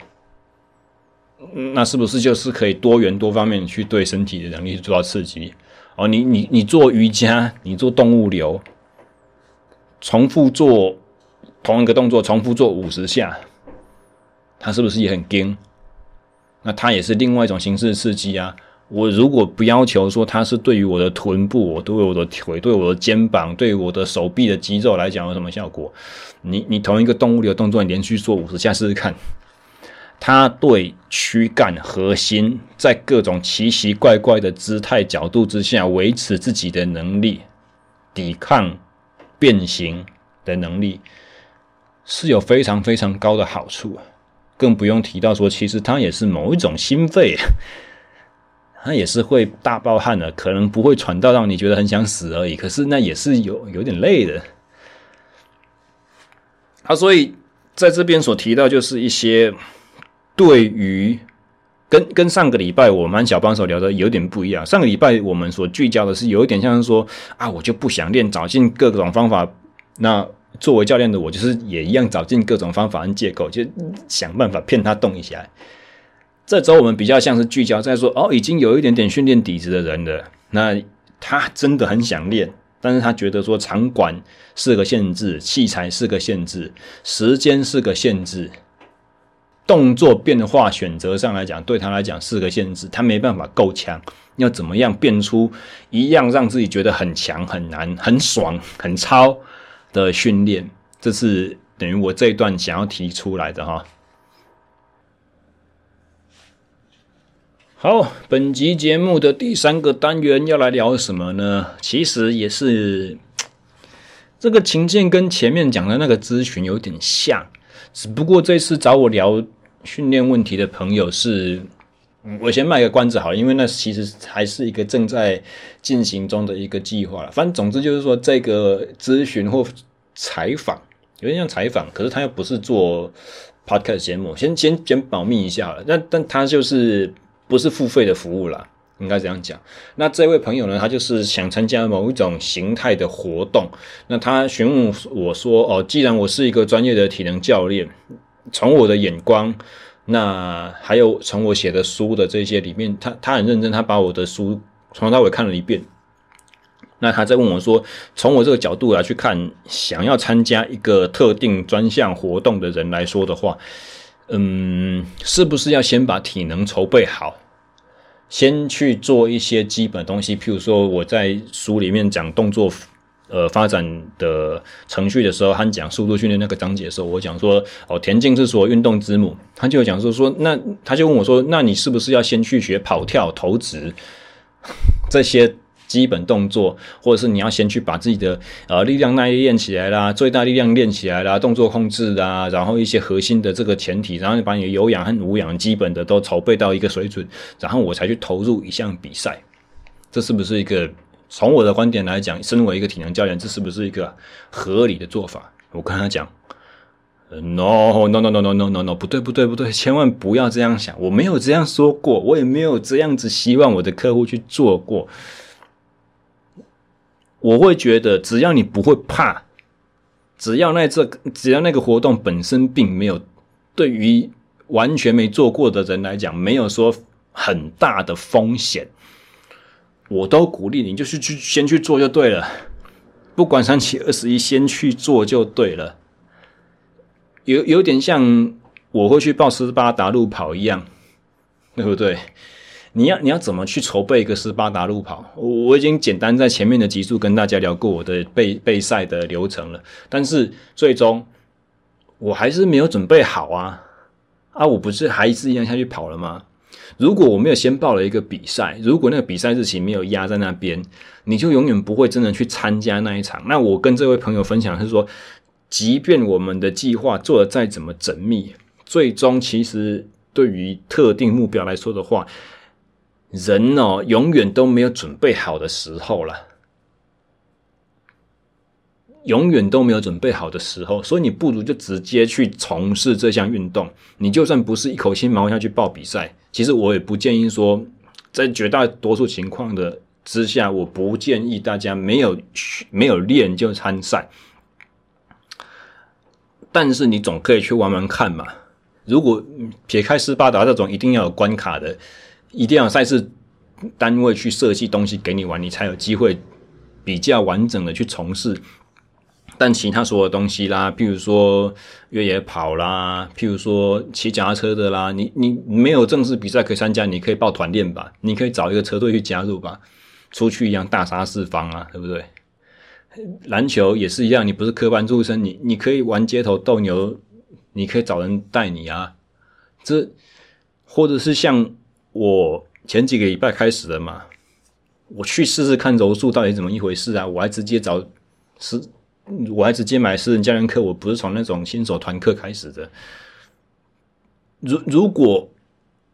那是不是就是可以多元多方面去对身体的能力做到刺激？哦，你你你做瑜伽，你做动物流，重复做同一个动作重复做五十下，他是不是也很惊？那他也是另外一种形式刺激啊。我如果不要求说它是对于我的臀部、我对我的腿、对我的肩膀、对我的手臂的肌肉来讲有什么效果，你你同一个动物的动作，你连续做五十下试试看，它对躯干核心在各种奇奇怪怪的姿态角度之下维持自己的能力、抵抗变形的能力是有非常非常高的好处，更不用提到说，其实它也是某一种心肺。那也是会大爆汗的，可能不会喘到让你觉得很想死而已。可是那也是有有点累的。啊，所以在这边所提到就是一些对于跟跟上个礼拜我们小帮手聊的有点不一样。上个礼拜我们所聚焦的是有一点像是说啊，我就不想练，找尽各种方法。那作为教练的我，就是也一样找尽各种方法和借口，就想办法骗他动一下。这周我们比较像是聚焦在说，哦，已经有一点点训练底子的人了，那他真的很想练，但是他觉得说场馆是个限制，器材是个限制，时间是个限制，动作变化选择上来讲，对他来讲是个限制，他没办法够强，要怎么样变出一样让自己觉得很强、很难、很爽、很超的训练？这是等于我这一段想要提出来的哈。好，本集节目的第三个单元要来聊什么呢？其实也是这个情境跟前面讲的那个咨询有点像，只不过这次找我聊训练问题的朋友是，我先卖个关子好了，因为那其实还是一个正在进行中的一个计划了。反正总之就是说，这个咨询或采访有点像采访，可是他又不是做 podcast 节目，先先先保密一下了。那但他就是。不是付费的服务啦，应该这样讲。那这位朋友呢，他就是想参加某一种形态的活动。那他询问我说：“哦，既然我是一个专业的体能教练，从我的眼光，那还有从我写的书的这些里面，他他很认真，他把我的书从头到尾看了一遍。那他在问我说，从我这个角度来去看，想要参加一个特定专项活动的人来说的话。”嗯，是不是要先把体能筹备好，先去做一些基本东西？譬如说，我在书里面讲动作呃发展的程序的时候，他讲速度训练那个章节的时候，我讲说哦，田径是所运动之母。他就讲说说，那他就问我说，那你是不是要先去学跑跳、投掷这些？基本动作，或者是你要先去把自己的呃力量耐力练起来啦，最大力量练起来啦，动作控制啦，然后一些核心的这个前提，然后把你有氧和无氧基本的都筹备到一个水准，然后我才去投入一项比赛。这是不是一个从我的观点来讲，身为一个体能教练，这是不是一个合理的做法？我跟他讲，no no no no no no no no，不对不对不对，千万不要这样想，我没有这样说过，我也没有这样子希望我的客户去做过。我会觉得，只要你不会怕，只要那这只要那个活动本身并没有对于完全没做过的人来讲，没有说很大的风险，我都鼓励你，就是去先去做就对了。不管三七二十一，先去做就对了。有有点像我会去报斯巴达路跑一样，对不对？你要你要怎么去筹备一个斯巴达路跑？我我已经简单在前面的集数跟大家聊过我的备备赛的流程了，但是最终我还是没有准备好啊！啊，我不是还是一样下去跑了吗？如果我没有先报了一个比赛，如果那个比赛日期没有压在那边，你就永远不会真的去参加那一场。那我跟这位朋友分享是说，即便我们的计划做得再怎么缜密，最终其实对于特定目标来说的话，人哦，永远都没有准备好的时候了，永远都没有准备好的时候，所以你不如就直接去从事这项运动。你就算不是一口气毛下去报比赛，其实我也不建议说，在绝大多数情况的之下，我不建议大家没有没有练就参赛。但是你总可以去玩玩看嘛。如果撇开斯巴达这种一定要有关卡的。一定要赛事单位去设计东西给你玩，你才有机会比较完整的去从事但其他所有东西啦，譬如说越野跑啦，譬如说骑脚踏车的啦，你你没有正式比赛可以参加，你可以报团练吧，你可以找一个车队去加入吧，出去一样大杀四方啊，对不对？篮球也是一样，你不是科班出身，你你可以玩街头斗牛，你可以找人带你啊。这或者是像我前几个礼拜开始的嘛，我去试试看柔术到底怎么一回事啊，我还直接找私。我还直接买私人教练课，我不是从那种新手团课开始的。如如果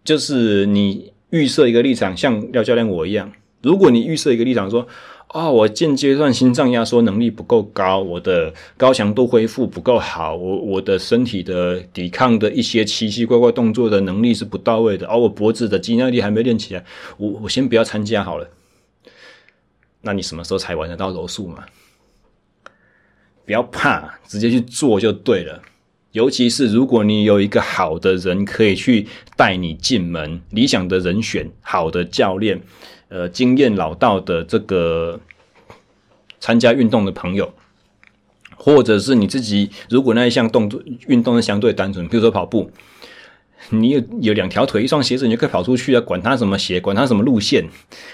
就是你预设一个立场，像廖教练我一样，如果你预设一个立场说，哦，我现阶段心脏压缩能力不够高，我的高强度恢复不够好，我我的身体的抵抗的一些奇奇怪怪动作的能力是不到位的，而、哦、我脖子的肌耐力还没练起来，我我先不要参加好了。那你什么时候才玩得到柔术嘛？不要怕，直接去做就对了。尤其是如果你有一个好的人可以去带你进门，理想的人选，好的教练，呃，经验老道的这个参加运动的朋友，或者是你自己，如果那一项动作运动是相对单纯，比如说跑步，你有有两条腿，一双鞋子，你就可以跑出去啊，管他什么鞋，管他什么路线，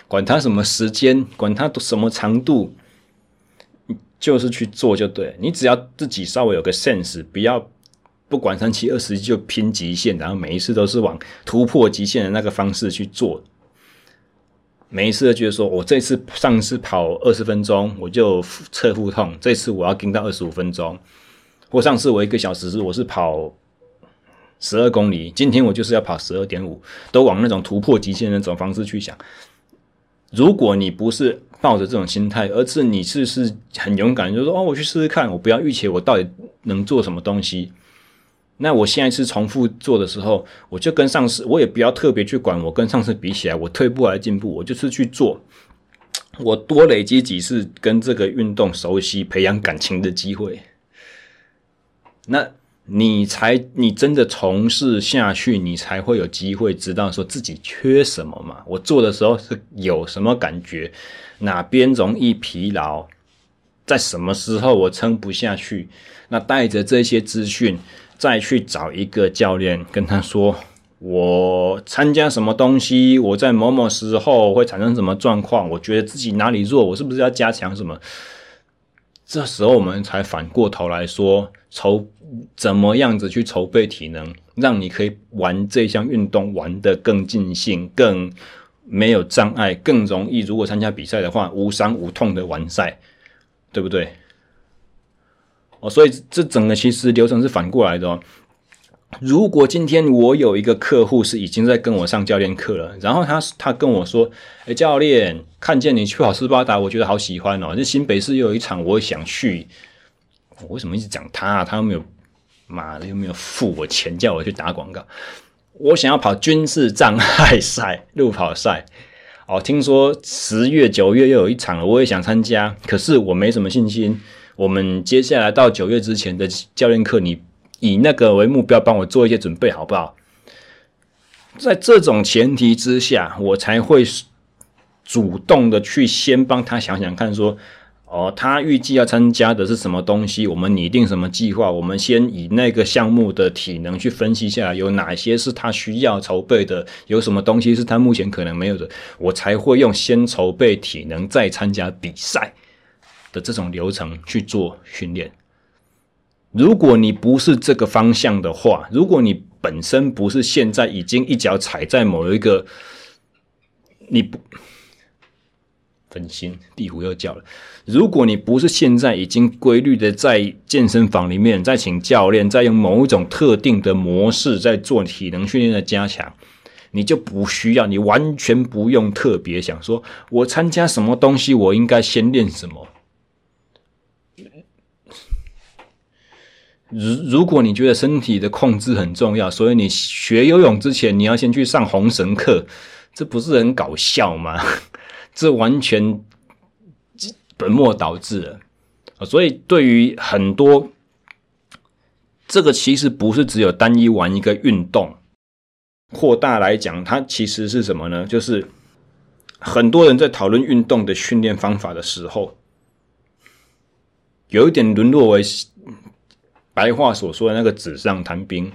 管他什么时间，管他什么长度。就是去做就对，你只要自己稍微有个 sense，不要不管三七二十一就拼极限，然后每一次都是往突破极限的那个方式去做。每一次都觉得说，我这次上次跑二十分钟我就侧腹痛，这次我要盯到二十五分钟。或上次我一个小时是我是跑十二公里，今天我就是要跑十二点五，都往那种突破极限的那种方式去想。如果你不是抱着这种心态，而是你是是很勇敢，就说哦，我去试试看，我不要预期我到底能做什么东西。那我现在是重复做的时候，我就跟上次，我也不要特别去管我跟上次比起来，我退步还是进步，我就是去做，我多累积几次跟这个运动熟悉、培养感情的机会。那。你才，你真的从事下去，你才会有机会知道说自己缺什么嘛。我做的时候是有什么感觉，哪边容易疲劳，在什么时候我撑不下去。那带着这些资讯，再去找一个教练，跟他说我参加什么东西，我在某某时候会产生什么状况，我觉得自己哪里弱，我是不是要加强什么？这时候我们才反过头来说，筹怎么样子去筹备体能，让你可以玩这项运动玩得更尽兴、更没有障碍、更容易。如果参加比赛的话，无伤无痛的完赛，对不对？哦，所以这整个其实流程是反过来的哦。如果今天我有一个客户是已经在跟我上教练课了，然后他他跟我说：“诶，教练，看见你去跑斯巴达，我觉得好喜欢哦。这新北市又有一场，我想去。我为什么一直讲他？他又没有，妈的又没有付我钱叫我去打广告。我想要跑军事障碍赛、路跑赛。哦，听说十月、九月又有一场了，我也想参加，可是我没什么信心。我们接下来到九月之前的教练课，你。”以那个为目标，帮我做一些准备，好不好？在这种前提之下，我才会主动的去先帮他想想看，说，哦，他预计要参加的是什么东西？我们拟定什么计划？我们先以那个项目的体能去分析下，有哪些是他需要筹备的？有什么东西是他目前可能没有的？我才会用先筹备体能，再参加比赛的这种流程去做训练。如果你不是这个方向的话，如果你本身不是现在已经一脚踩在某一个，你不分心，地虎又叫了。如果你不是现在已经规律的在健身房里面，在请教练，在用某一种特定的模式在做体能训练的加强，你就不需要，你完全不用特别想说，我参加什么东西，我应该先练什么。如如果你觉得身体的控制很重要，所以你学游泳之前你要先去上红绳课，这不是很搞笑吗？这完全本末倒置了。所以对于很多，这个其实不是只有单一玩一个运动，扩大来讲，它其实是什么呢？就是很多人在讨论运动的训练方法的时候。有一点沦落为白话所说的那个纸上谈兵。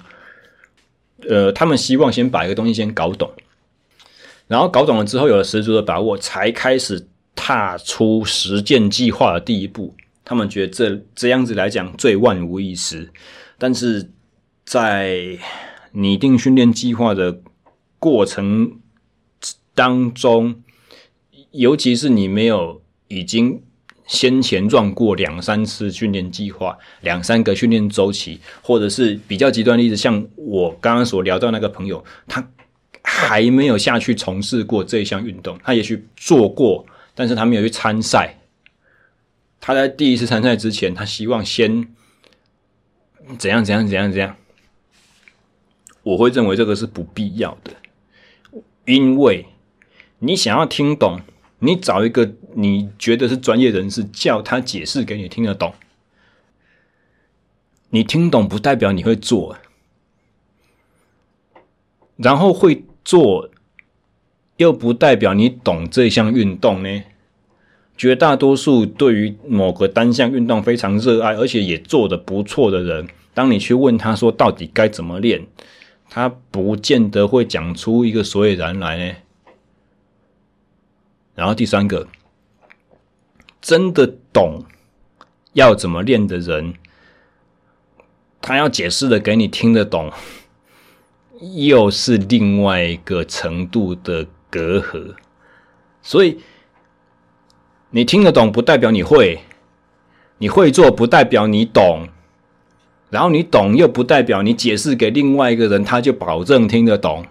呃，他们希望先把一个东西先搞懂，然后搞懂了之后有了十足的把握，才开始踏出实践计划的第一步。他们觉得这这样子来讲最万无一失，但是在拟定训练计划的过程当中，尤其是你没有已经先前撞过两三次训练计划、两三个训练周期，或者是比较极端例子，像我刚刚所聊到那个朋友，他还没有下去从事过这一项运动，他也许做过，但是他没有去参赛。他在第一次参赛之前，他希望先怎样怎样怎样怎样。我会认为这个是不必要的，因为你想要听懂，你找一个你觉得是专业人士，叫他解释给你听得懂。你听懂不代表你会做，然后会做又不代表你懂这项运动呢。绝大多数对于某个单项运动非常热爱，而且也做得不错的人，当你去问他说到底该怎么练，他不见得会讲出一个所以然来呢。然后第三个，真的懂要怎么练的人，他要解释的给你听得懂，又是另外一个程度的隔阂，所以。你听得懂不代表你会，你会做不代表你懂，然后你懂又不代表你解释给另外一个人，他就保证听得懂。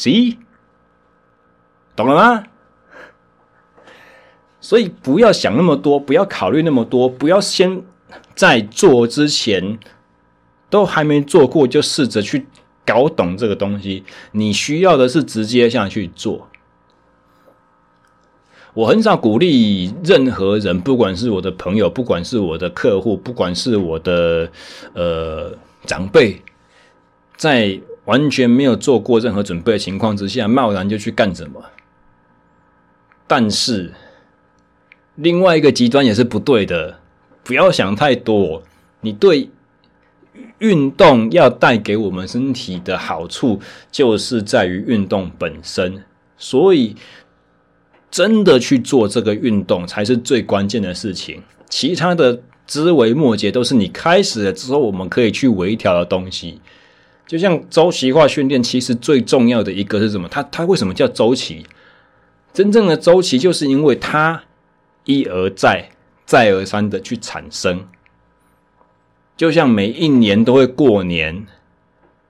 C，懂了吗？所以不要想那么多，不要考虑那么多，不要先在做之前都还没做过就试着去。搞懂这个东西，你需要的是直接下去做。我很少鼓励任何人，不管是我的朋友，不管是我的客户，不管是我的呃长辈，在完全没有做过任何准备的情况之下，贸然就去干什么。但是另外一个极端也是不对的，不要想太多。你对。运动要带给我们身体的好处，就是在于运动本身。所以，真的去做这个运动才是最关键的事情。其他的枝微末节都是你开始了之后，我们可以去微调的东西。就像周期化训练，其实最重要的一个是什么？它它为什么叫周期？真正的周期，就是因为它一而再、再而三的去产生。就像每一年都会过年，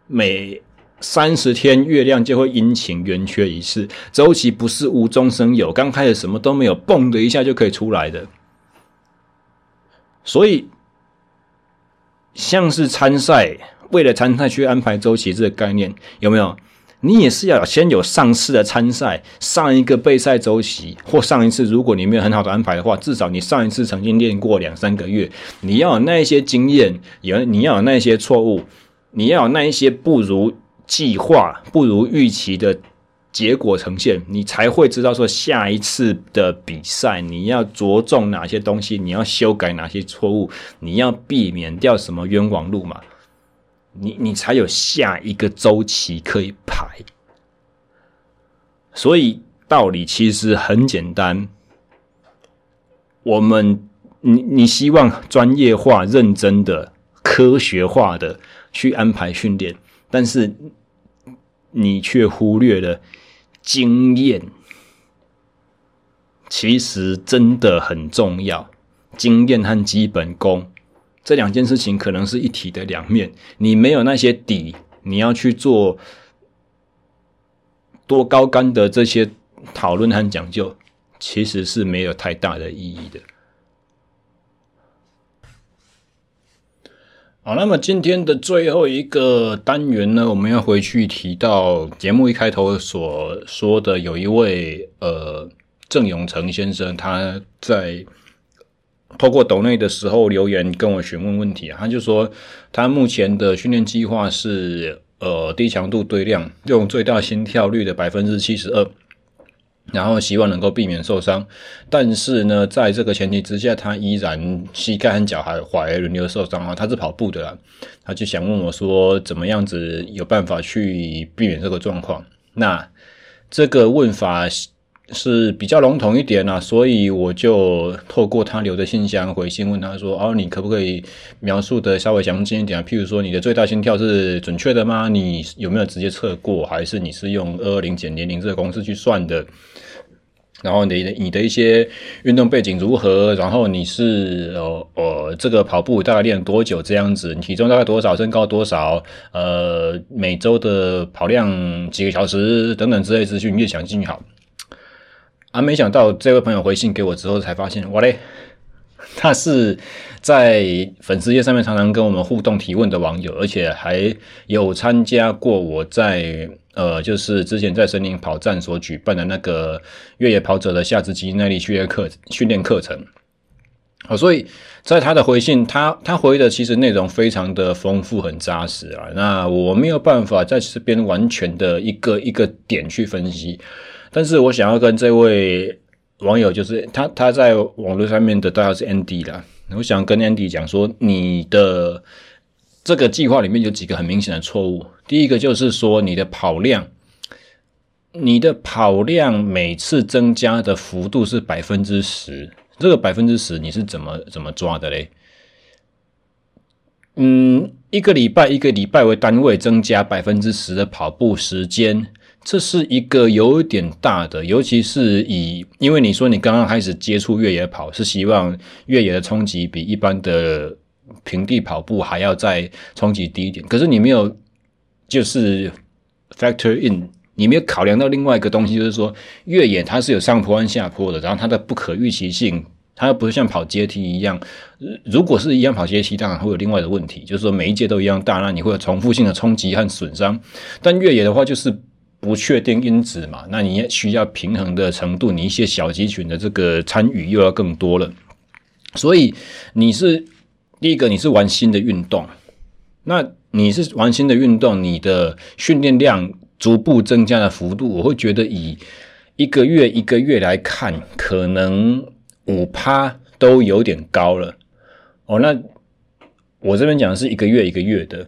每三十天月亮就会阴晴圆缺一次，周期不是无中生有，刚开始什么都没有，蹦的一下就可以出来的。所以，像是参赛，为了参赛去安排周期这个概念，有没有？你也是要先有上次的参赛，上一个备赛周期，或上一次，如果你没有很好的安排的话，至少你上一次曾经练过两三个月，你要有那一些经验，有你要有那一些错误，你要有那一些不如计划、不如预期的结果呈现，你才会知道说下一次的比赛你要着重哪些东西，你要修改哪些错误，你要避免掉什么冤枉路嘛。你你才有下一个周期可以排，所以道理其实很简单。我们你你希望专业化、认真的、科学化的去安排训练，但是你却忽略了经验，其实真的很重要，经验和基本功。这两件事情可能是一体的两面，你没有那些底，你要去做多高竿的这些讨论和讲究，其实是没有太大的意义的。好，那么今天的最后一个单元呢，我们要回去提到节目一开头所说的，有一位呃郑永成先生，他在。透过抖内的时候留言跟我询问问题，他就说他目前的训练计划是呃低强度堆量，用最大心跳率的百分之七十二，然后希望能够避免受伤，但是呢，在这个前提之下，他依然膝盖和脚踝踝轮流受伤啊。他是跑步的啦，他就想问我说，怎么样子有办法去避免这个状况？那这个问法是比较笼统一点啦，所以我就透过他留的信箱回信问他说：“哦，你可不可以描述的稍微详尽一点？譬如说，你的最大心跳是准确的吗？你有没有直接测过，还是你是用二二零减年龄这个公式去算的？”然后你的你的一些运动背景如何？然后你是呃呃这个跑步大概练多久这样子？你体重大概多少？身高多少？呃，每周的跑量几个小时等等之类资讯越详尽越好。啊，没想到这位朋友回信给我之后才发现，哇嘞，他是在粉丝页上面常常跟我们互动提问的网友，而且还有参加过我在。呃，就是之前在森林跑站所举办的那个越野跑者的下肢肌耐力训练课训练课程，好，所以在他的回信，他他回的其实内容非常的丰富，很扎实啊。那我没有办法在这边完全的一个一个点去分析，但是我想要跟这位网友，就是他他在网络上面的代号是 Andy 啦，我想跟 Andy 讲说，你的。这个计划里面有几个很明显的错误。第一个就是说，你的跑量，你的跑量每次增加的幅度是百分之十。这个百分之十你是怎么怎么抓的嘞？嗯，一个礼拜一个礼拜为单位增加百分之十的跑步时间，这是一个有点大的。尤其是以，因为你说你刚刚开始接触越野跑，是希望越野的冲击比一般的。平地跑步还要再冲击低一点，可是你没有就是 factor in，你没有考量到另外一个东西，就是说越野它是有上坡和下坡的，然后它的不可预期性，它又不是像跑阶梯一样，如果是一样跑阶梯，当然会有另外的问题，就是说每一阶都一样大，那你会有重复性的冲击和损伤。但越野的话就是不确定因子嘛，那你也需要平衡的程度，你一些小肌群的这个参与又要更多了，所以你是。第一个，你是玩新的运动，那你是玩新的运动，你的训练量逐步增加的幅度，我会觉得以一个月一个月来看，可能五趴都有点高了。哦，那我这边讲的是一个月一个月的，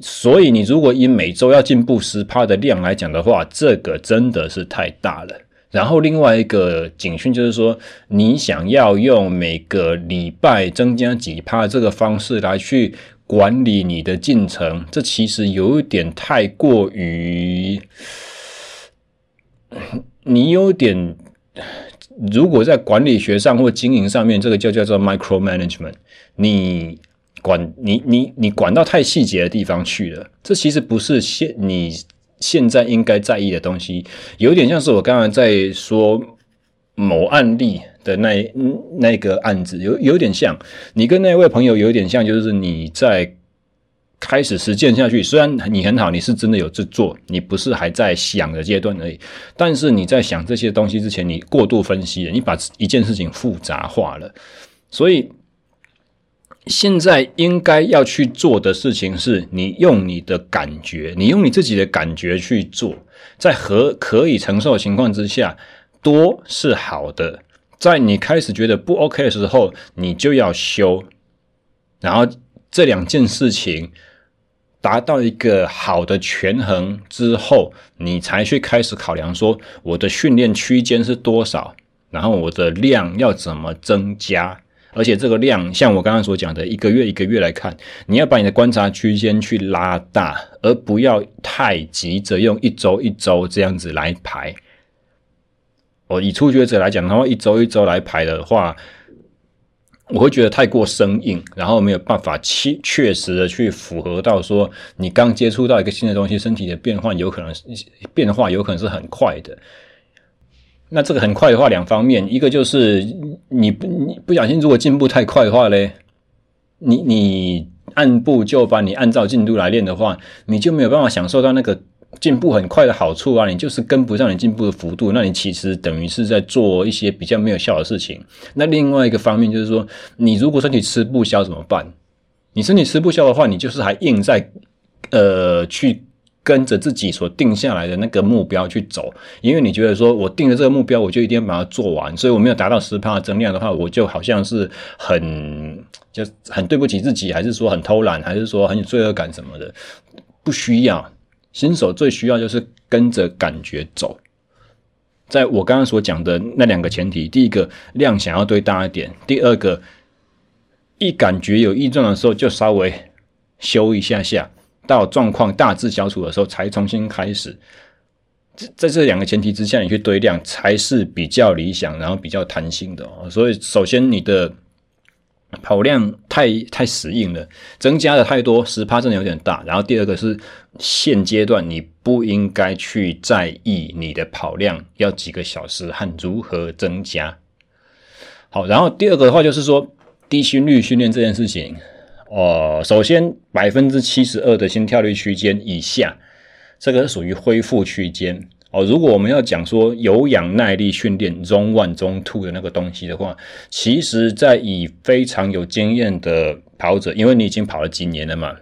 所以你如果以每周要进步十趴的量来讲的话，这个真的是太大了。然后另外一个警讯就是说，你想要用每个礼拜增加几趴这个方式来去管理你的进程，这其实有一点太过于，你有点，如果在管理学上或经营上面，这个就叫做 micromanagement，你管你你你管到太细节的地方去了，这其实不是现你。现在应该在意的东西，有点像是我刚才在说某案例的那那个案子，有有点像你跟那位朋友有点像，就是你在开始实践下去，虽然你很好，你是真的有在做，你不是还在想的阶段而已，但是你在想这些东西之前，你过度分析了，你把一件事情复杂化了，所以。现在应该要去做的事情是，你用你的感觉，你用你自己的感觉去做，在和可以承受的情况之下，多是好的。在你开始觉得不 OK 的时候，你就要修。然后这两件事情达到一个好的权衡之后，你才去开始考量说，我的训练区间是多少，然后我的量要怎么增加。而且这个量，像我刚刚所讲的，一个月一个月来看，你要把你的观察区间去拉大，而不要太急着用一周一周这样子来排。我以初学者来讲的话，一周一周来排的话，我会觉得太过生硬，然后没有办法确确实的去符合到说，你刚接触到一个新的东西，身体的变换有可能变化有可能是很快的。那这个很快的话，两方面，一个就是你你不小心，如果进步太快的话嘞，你你按部就班，你按照进度来练的话，你就没有办法享受到那个进步很快的好处啊，你就是跟不上你进步的幅度，那你其实等于是在做一些比较没有效的事情。那另外一个方面就是说，你如果身体吃不消怎么办？你身体吃不消的话，你就是还硬在呃去跟着自己所定下来的那个目标去走，因为你觉得说我定了这个目标，我就一定要把它做完，所以我没有达到十趴的增量的话，我就好像是很就很对不起自己，还是说很偷懒，还是说很有罪恶感什么的？不需要，新手最需要就是跟着感觉走。在我刚刚所讲的那两个前提，第一个量想要堆大一点，第二个一感觉有异状的时候就稍微修一下下。到状况大致消除的时候，才重新开始。在这两个前提之下，你去堆量才是比较理想，然后比较弹性的。所以，首先你的跑量太太死硬了，增加的太多，十趴真的有点大。然后第二个是现阶段你不应该去在意你的跑量要几个小时和如何增加。好，然后第二个的话就是说低心率训练这件事情。哦，首先百分之七十二的心跳率区间以下，这个属于恢复区间哦。如果我们要讲说有氧耐力训练中 one 中、Two 的那个东西的话，其实，在以非常有经验的跑者，因为你已经跑了几年了嘛，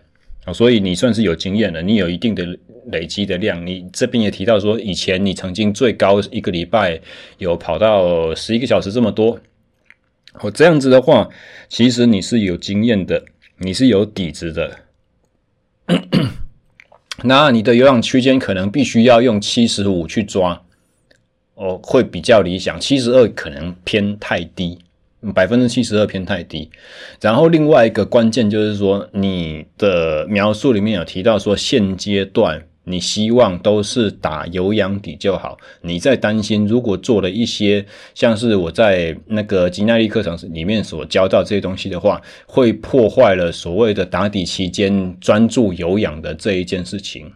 哦，所以你算是有经验了，你有一定的累积的量。你这边也提到说，以前你曾经最高一个礼拜有跑到十一个小时这么多，哦，这样子的话，其实你是有经验的。你是有底子的，那你的有氧区间可能必须要用七十五去抓，哦，会比较理想。七十二可能偏太低，百分之七十二偏太低。然后另外一个关键就是说，你的描述里面有提到说，现阶段。你希望都是打有氧底就好，你在担心如果做了一些像是我在那个吉耐力课程里面所教到这些东西的话，会破坏了所谓的打底期间专注有氧的这一件事情，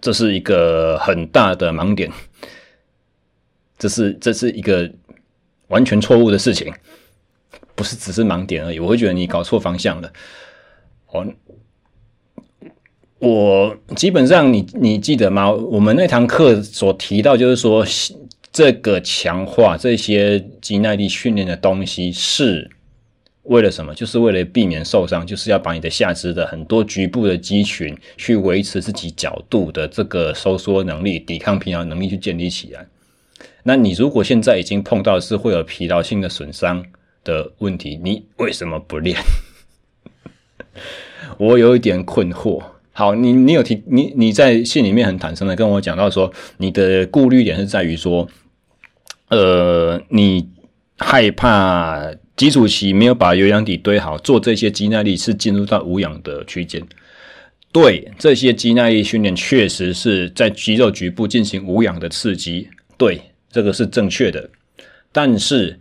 这是一个很大的盲点，这是这是一个完全错误的事情，不是只是盲点而已，我会觉得你搞错方向了，哦。我基本上你，你记得吗？我们那堂课所提到，就是说，这个强化这些肌耐力训练的东西是为了什么？就是为了避免受伤，就是要把你的下肢的很多局部的肌群去维持自己角度的这个收缩能力、抵抗疲劳能力去建立起来。那你如果现在已经碰到是会有疲劳性的损伤的问题，你为什么不练？我有一点困惑。好，你你有提你你在信里面很坦诚的跟我讲到说，你的顾虑点是在于说，呃，你害怕基础期没有把有氧底堆好，做这些肌耐力是进入到无氧的区间。对，这些肌耐力训练确实是在肌肉局部进行无氧的刺激，对，这个是正确的。但是，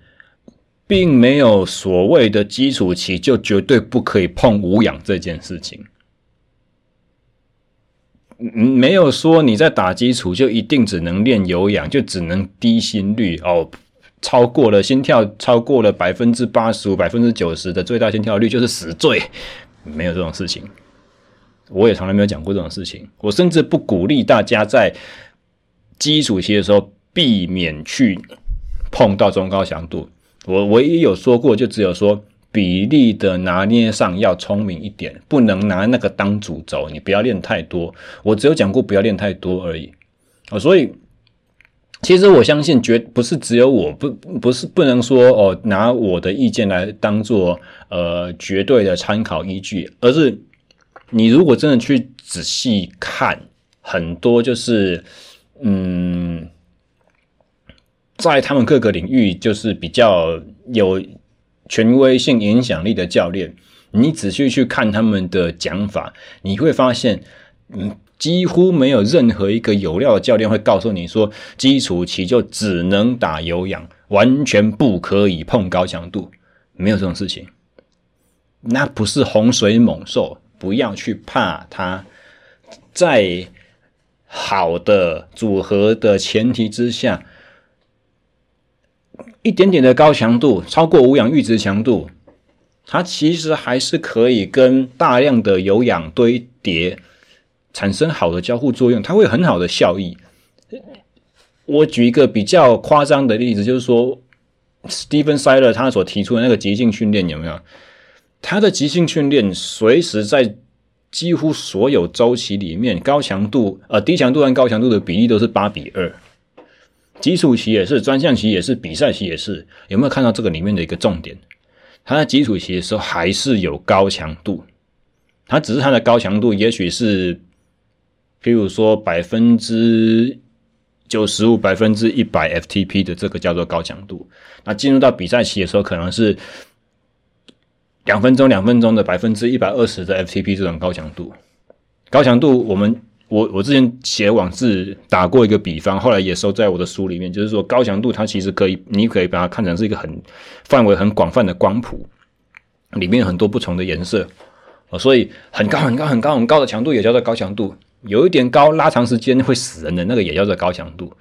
并没有所谓的基础期就绝对不可以碰无氧这件事情。没有说你在打基础就一定只能练有氧，就只能低心率哦，超过了心跳超过了百分之八十五、百分之九十的最大心跳率就是死罪，没有这种事情。我也从来没有讲过这种事情。我甚至不鼓励大家在基础期的时候避免去碰到中高强度。我唯一有说过，就只有说。比例的拿捏上要聪明一点，不能拿那个当主轴。你不要练太多，我只有讲过不要练太多而已。哦，所以其实我相信绝不是只有我不不是不能说哦，拿我的意见来当做呃绝对的参考依据，而是你如果真的去仔细看，很多就是嗯，在他们各个领域就是比较有。权威性、影响力的教练，你仔细去看他们的讲法，你会发现，嗯，几乎没有任何一个有料的教练会告诉你说，基础期就只能打有氧，完全不可以碰高强度，没有这种事情。那不是洪水猛兽，不要去怕它。在好的组合的前提之下。一点点的高强度，超过无氧阈值强度，它其实还是可以跟大量的有氧堆叠产生好的交互作用，它会很好的效益。我举一个比较夸张的例子，就是说，Stephen Siler 他所提出的那个极性训练有没有？他的极性训练随时在几乎所有周期里面，高强度呃低强度和高强度的比例都是八比二。基础期也是，专项期也是，比赛期也是。有没有看到这个里面的一个重点？它在基础期的时候还是有高强度，它只是它的高强度也许是，譬如说百分之九十五、百分之一百 FTP 的这个叫做高强度。那进入到比赛期的时候，可能是两分钟、两分钟的百分之一百二十的 FTP 这种高强度。高强度我们。我我之前写网志打过一个比方，后来也收在我的书里面，就是说高强度它其实可以，你可以把它看成是一个很范围很广泛的光谱，里面有很多不同的颜色，所以很高很高很高很高的强度也叫做高强度，有一点高拉长时间会死人的那个也叫做高强度。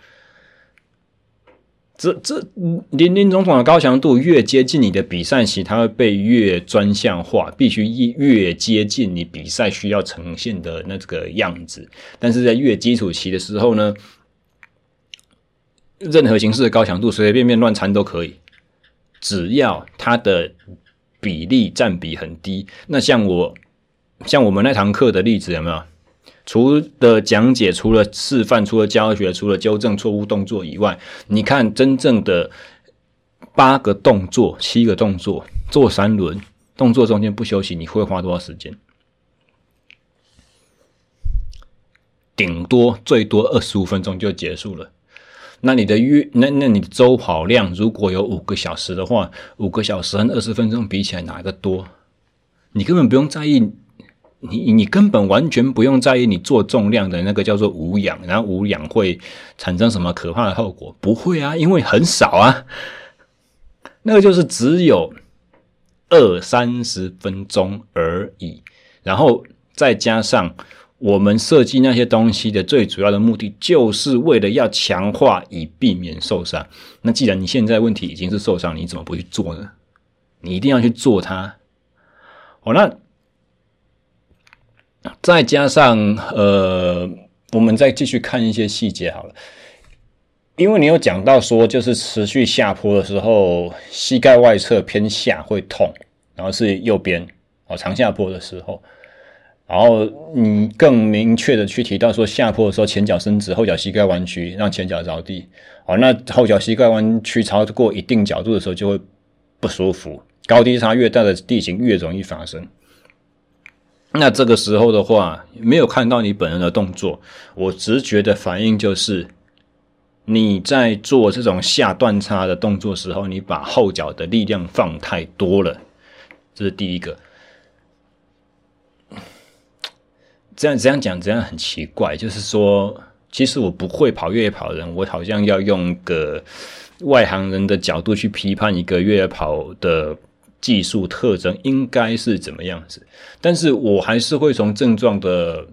这这林林总总的高强度越接近你的比赛期，它会被越专项化，必须越接近你比赛需要呈现的那个样子。但是在越基础期的时候呢，任何形式的高强度随随便便乱掺都可以，只要它的比例占比很低。那像我像我们那堂课的例子有没有？除了讲解，除了示范，除了教学，除了纠正错误动作以外，你看真正的八个动作、七个动作做三轮，动作中间不休息，你会花多少时间？顶多最多二十五分钟就结束了。那你的月，那那你周跑量如果有五个小时的话，五个小时和二十分钟比起来，哪个多？你根本不用在意。你你根本完全不用在意你做重量的那个叫做无氧，然后无氧会产生什么可怕的后果？不会啊，因为很少啊。那个就是只有二三十分钟而已，然后再加上我们设计那些东西的最主要的目的，就是为了要强化以避免受伤。那既然你现在问题已经是受伤，你怎么不去做呢？你一定要去做它。哦，那。再加上呃，我们再继续看一些细节好了，因为你有讲到说，就是持续下坡的时候，膝盖外侧偏下会痛，然后是右边哦，长下坡的时候，然后你更明确的去提到说，下坡的时候前脚伸直，后脚膝盖弯曲，让前脚着地，哦，那后脚膝盖弯曲超过一定角度的时候就会不舒服，高低差越大的地形越容易发生。那这个时候的话，没有看到你本人的动作，我直觉的反应就是，你在做这种下断叉的动作时候，你把后脚的力量放太多了，这是第一个。这样这样讲，这样很奇怪，就是说，其实我不会跑越野跑的人，我好像要用个外行人的角度去批判一个越野跑的。技术特征应该是怎么样子？但是我还是会从症状的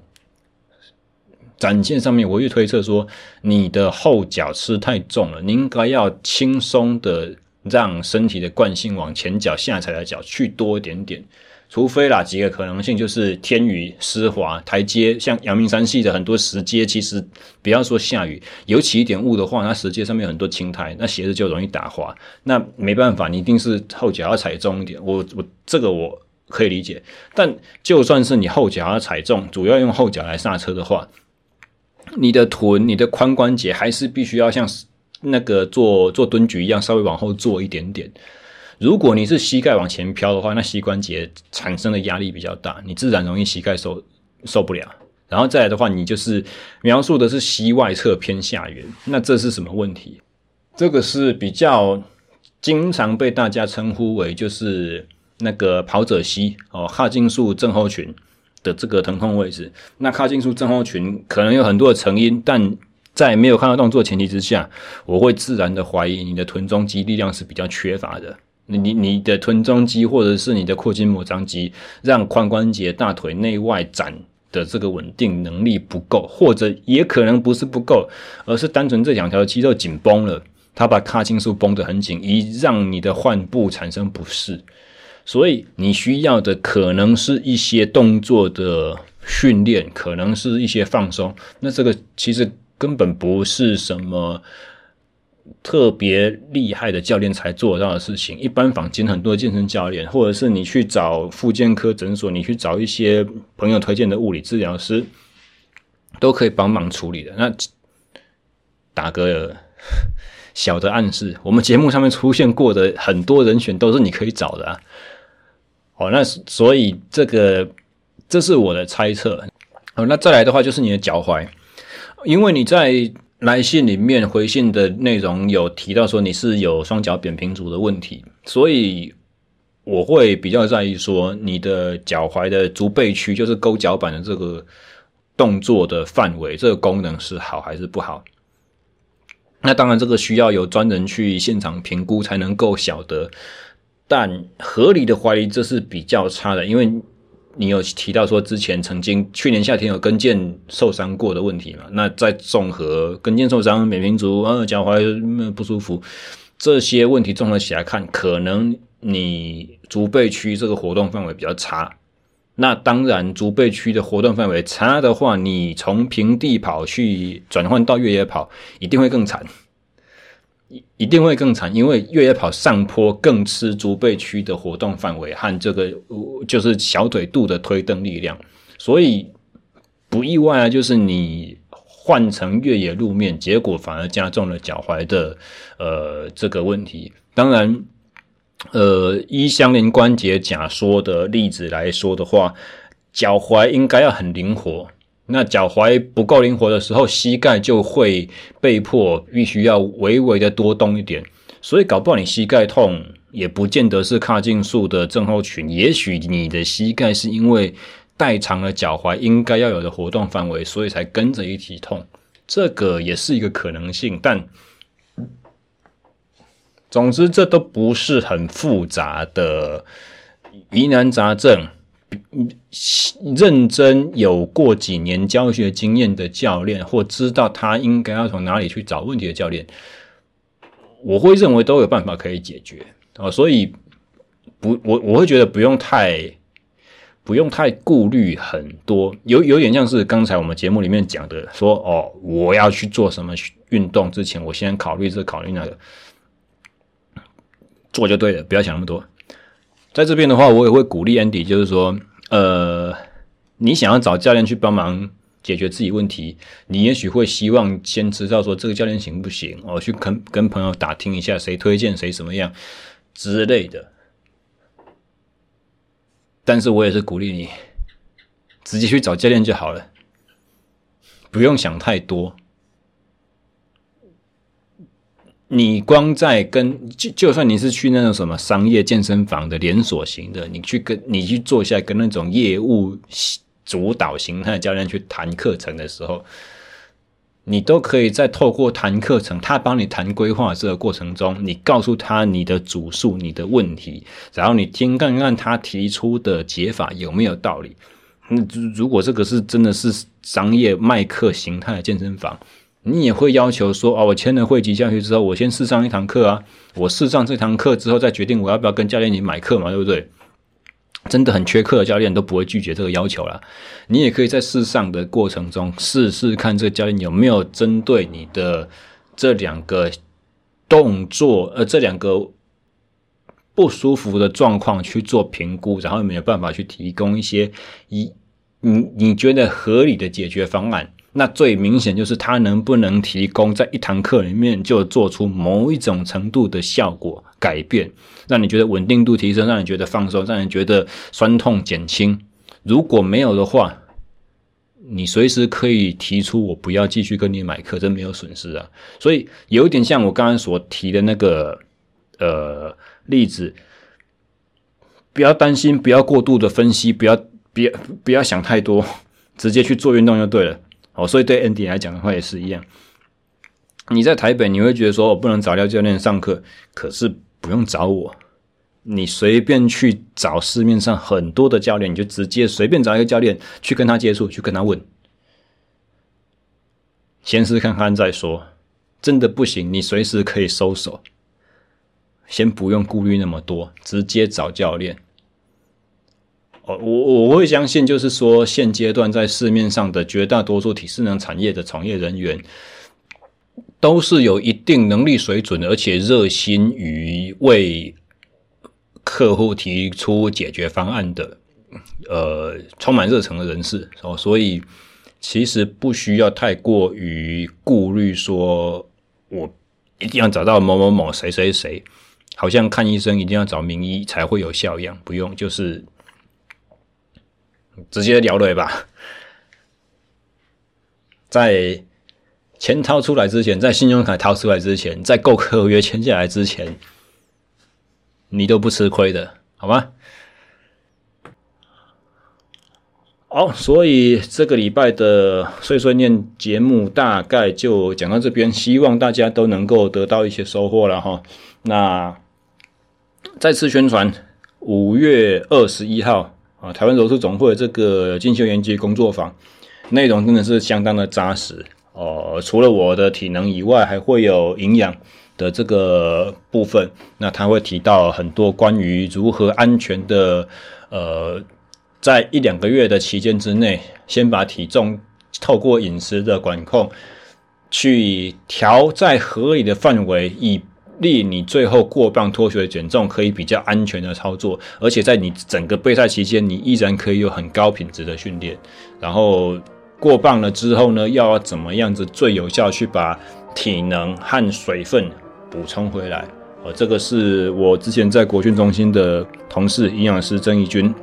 展现上面，我会推测说，你的后脚吃太重了，你应该要轻松的让身体的惯性往前脚下踩的脚去多一点点。除非啦，几个可能性就是天雨湿滑，台阶像阳明山系的很多石阶，其实不要说下雨，尤其一点雾的话，那石阶上面有很多青苔，那鞋子就容易打滑。那没办法，你一定是后脚要踩重一点。我我这个我可以理解，但就算是你后脚要踩重，主要用后脚来刹车的话，你的臀、你的髋关节还是必须要像那个做做蹲举一样，稍微往后坐一点点。如果你是膝盖往前飘的话，那膝关节产生的压力比较大，你自然容易膝盖受受不了。然后再来的话，你就是描述的是膝外侧偏下缘，那这是什么问题？这个是比较经常被大家称呼为就是那个跑者膝哦，髂胫束症候群的这个疼痛位置。那髂胫束症候群可能有很多的成因，但在没有看到动作前提之下，我会自然的怀疑你的臀中肌力量是比较缺乏的。你你的臀中肌或者是你的阔筋膜张肌，让髋关节、大腿内外展的这个稳定能力不够，或者也可能不是不够，而是单纯这两条肌肉紧绷了，它把髂筋束绷得很紧，以让你的患部产生不适。所以你需要的可能是一些动作的训练，可能是一些放松。那这个其实根本不是什么。特别厉害的教练才做得到的事情。一般坊间很多健身教练，或者是你去找复健科诊所，你去找一些朋友推荐的物理治疗师，都可以帮忙处理的。那打个 小的暗示，我们节目上面出现过的很多人选都是你可以找的啊。哦，那所以这个这是我的猜测。哦，那再来的话就是你的脚踝，因为你在来信里面回信的内容有提到说你是有双脚扁平足的问题，所以我会比较在意说你的脚踝的足背区，就是勾脚板的这个动作的范围，这个功能是好还是不好？那当然，这个需要有专人去现场评估才能够晓得，但合理的怀疑这是比较差的，因为。你有提到说之前曾经去年夏天有跟腱受伤过的问题嘛？那再综合跟腱受伤、扁平足啊、脚踝不舒服这些问题综合起来看，可能你足背区这个活动范围比较差。那当然，足背区的活动范围差的话，你从平地跑去转换到越野跑，一定会更惨。一定会更惨，因为越野跑上坡更吃足背区的活动范围和这个就是小腿肚的推蹬力量，所以不意外啊，就是你换成越野路面，结果反而加重了脚踝的呃这个问题。当然，呃，依相邻关节假说的例子来说的话，脚踝应该要很灵活。那脚踝不够灵活的时候，膝盖就会被迫必须要微微的多动一点，所以搞不好你膝盖痛也不见得是髂胫束的症候群，也许你的膝盖是因为代偿了脚踝应该要有的活动范围，所以才跟着一起痛，这个也是一个可能性。但总之，这都不是很复杂的疑难杂症。认真有过几年教学经验的教练，或知道他应该要从哪里去找问题的教练，我会认为都有办法可以解决啊。所以不，我我会觉得不用太不用太顾虑很多，有有点像是刚才我们节目里面讲的，说哦，我要去做什么运动之前，我先考虑这考虑那个，做就对了，不要想那么多。在这边的话，我也会鼓励 Andy，就是说，呃，你想要找教练去帮忙解决自己问题，你也许会希望先知道说这个教练行不行，我去跟跟朋友打听一下谁推荐谁什么样之类的。但是我也是鼓励你直接去找教练就好了，不用想太多。你光在跟就就算你是去那种什么商业健身房的连锁型的，你去跟你去坐下跟那种业务主导型的教练去谈课程的时候，你都可以在透过谈课程，他帮你谈规划这个过程中，你告诉他你的主诉、你的问题，然后你听看看他提出的解法有没有道理。那如果这个是真的是商业卖课形态的健身房。你也会要求说啊，我签了会籍下去之后，我先试上一堂课啊，我试上这堂课之后再决定我要不要跟教练你买课嘛，对不对？真的很缺课的教练都不会拒绝这个要求啦。你也可以在试上的过程中试试看这个教练有没有针对你的这两个动作，呃，这两个不舒服的状况去做评估，然后没有办法去提供一些一你你觉得合理的解决方案。那最明显就是他能不能提供在一堂课里面就做出某一种程度的效果改变，让你觉得稳定度提升，让你觉得放松，让你觉得酸痛减轻。如果没有的话，你随时可以提出我不要继续跟你买课，这没有损失啊。所以有一点像我刚刚所提的那个呃例子，不要担心，不要过度的分析，不要不要不要想太多，直接去做运动就对了。哦，所以对 Andy 来讲的话也是一样。你在台北，你会觉得说我不能找廖教练上课，可是不用找我，你随便去找市面上很多的教练，你就直接随便找一个教练去跟他接触，去跟他问，先试看看再说。真的不行，你随时可以收手，先不用顾虑那么多，直接找教练。哦，我我会相信，就是说，现阶段在市面上的绝大多数体适能产业的从业人员，都是有一定能力水准，而且热心于为客户提出解决方案的，呃，充满热忱的人士。哦，所以其实不需要太过于顾虑，说我一定要找到某某某谁谁谁，好像看医生一定要找名医才会有效一样，不用，就是直接聊了吧，在。钱掏出来之前，在信用卡掏出来之前，在购合约签下来之前，你都不吃亏的，好吗？好，所以这个礼拜的碎碎念节目大概就讲到这边，希望大家都能够得到一些收获了哈。那再次宣传，五月二十一号啊，台湾柔术总会这个进修研习工作坊，内容真的是相当的扎实。哦，除了我的体能以外，还会有营养的这个部分。那他会提到很多关于如何安全的，呃，在一两个月的期间之内，先把体重透过饮食的管控去调在合理的范围，以利你最后过磅脱水减重可以比较安全的操作。而且在你整个备赛期间，你依然可以有很高品质的训练，然后。过磅了之后呢，要怎么样子最有效去把体能和水分补充回来？哦，这个是我之前在国训中心的同事营养师曾义军，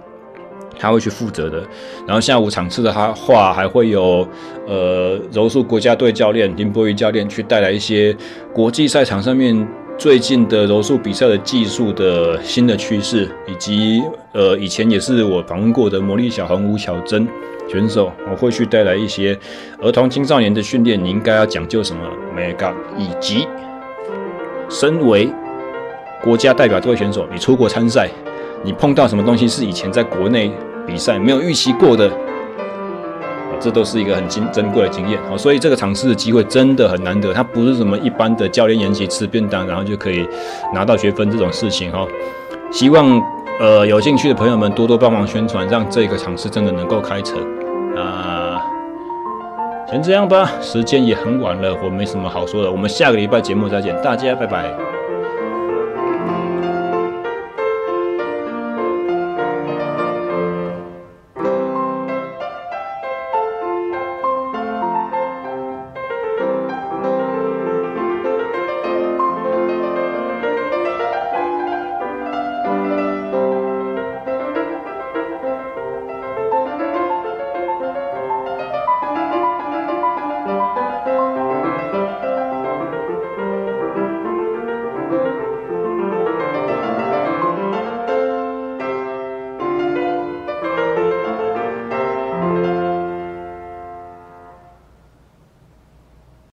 他会去负责的。然后下午场次的话，还会有呃柔术国家队教练林波瑜教练去带来一些国际赛场上面最近的柔术比赛的技术的新的趋势，以及呃以前也是我访问过的魔力小红吴小珍。选手，我会去带来一些儿童青少年的训练，你应该要讲究什么美感，以及身为国家代表队选手，你出国参赛，你碰到什么东西是以前在国内比赛没有预期过的，这都是一个很珍珍贵的经验。好，所以这个尝试的机会真的很难得，它不是什么一般的教练研习吃便当然后就可以拿到学分这种事情哈。希望呃有兴趣的朋友们多多帮忙宣传，让这个尝试真的能够开成。啊，先这样吧，时间也很晚了，我没什么好说的，我们下个礼拜节目再见，大家拜拜。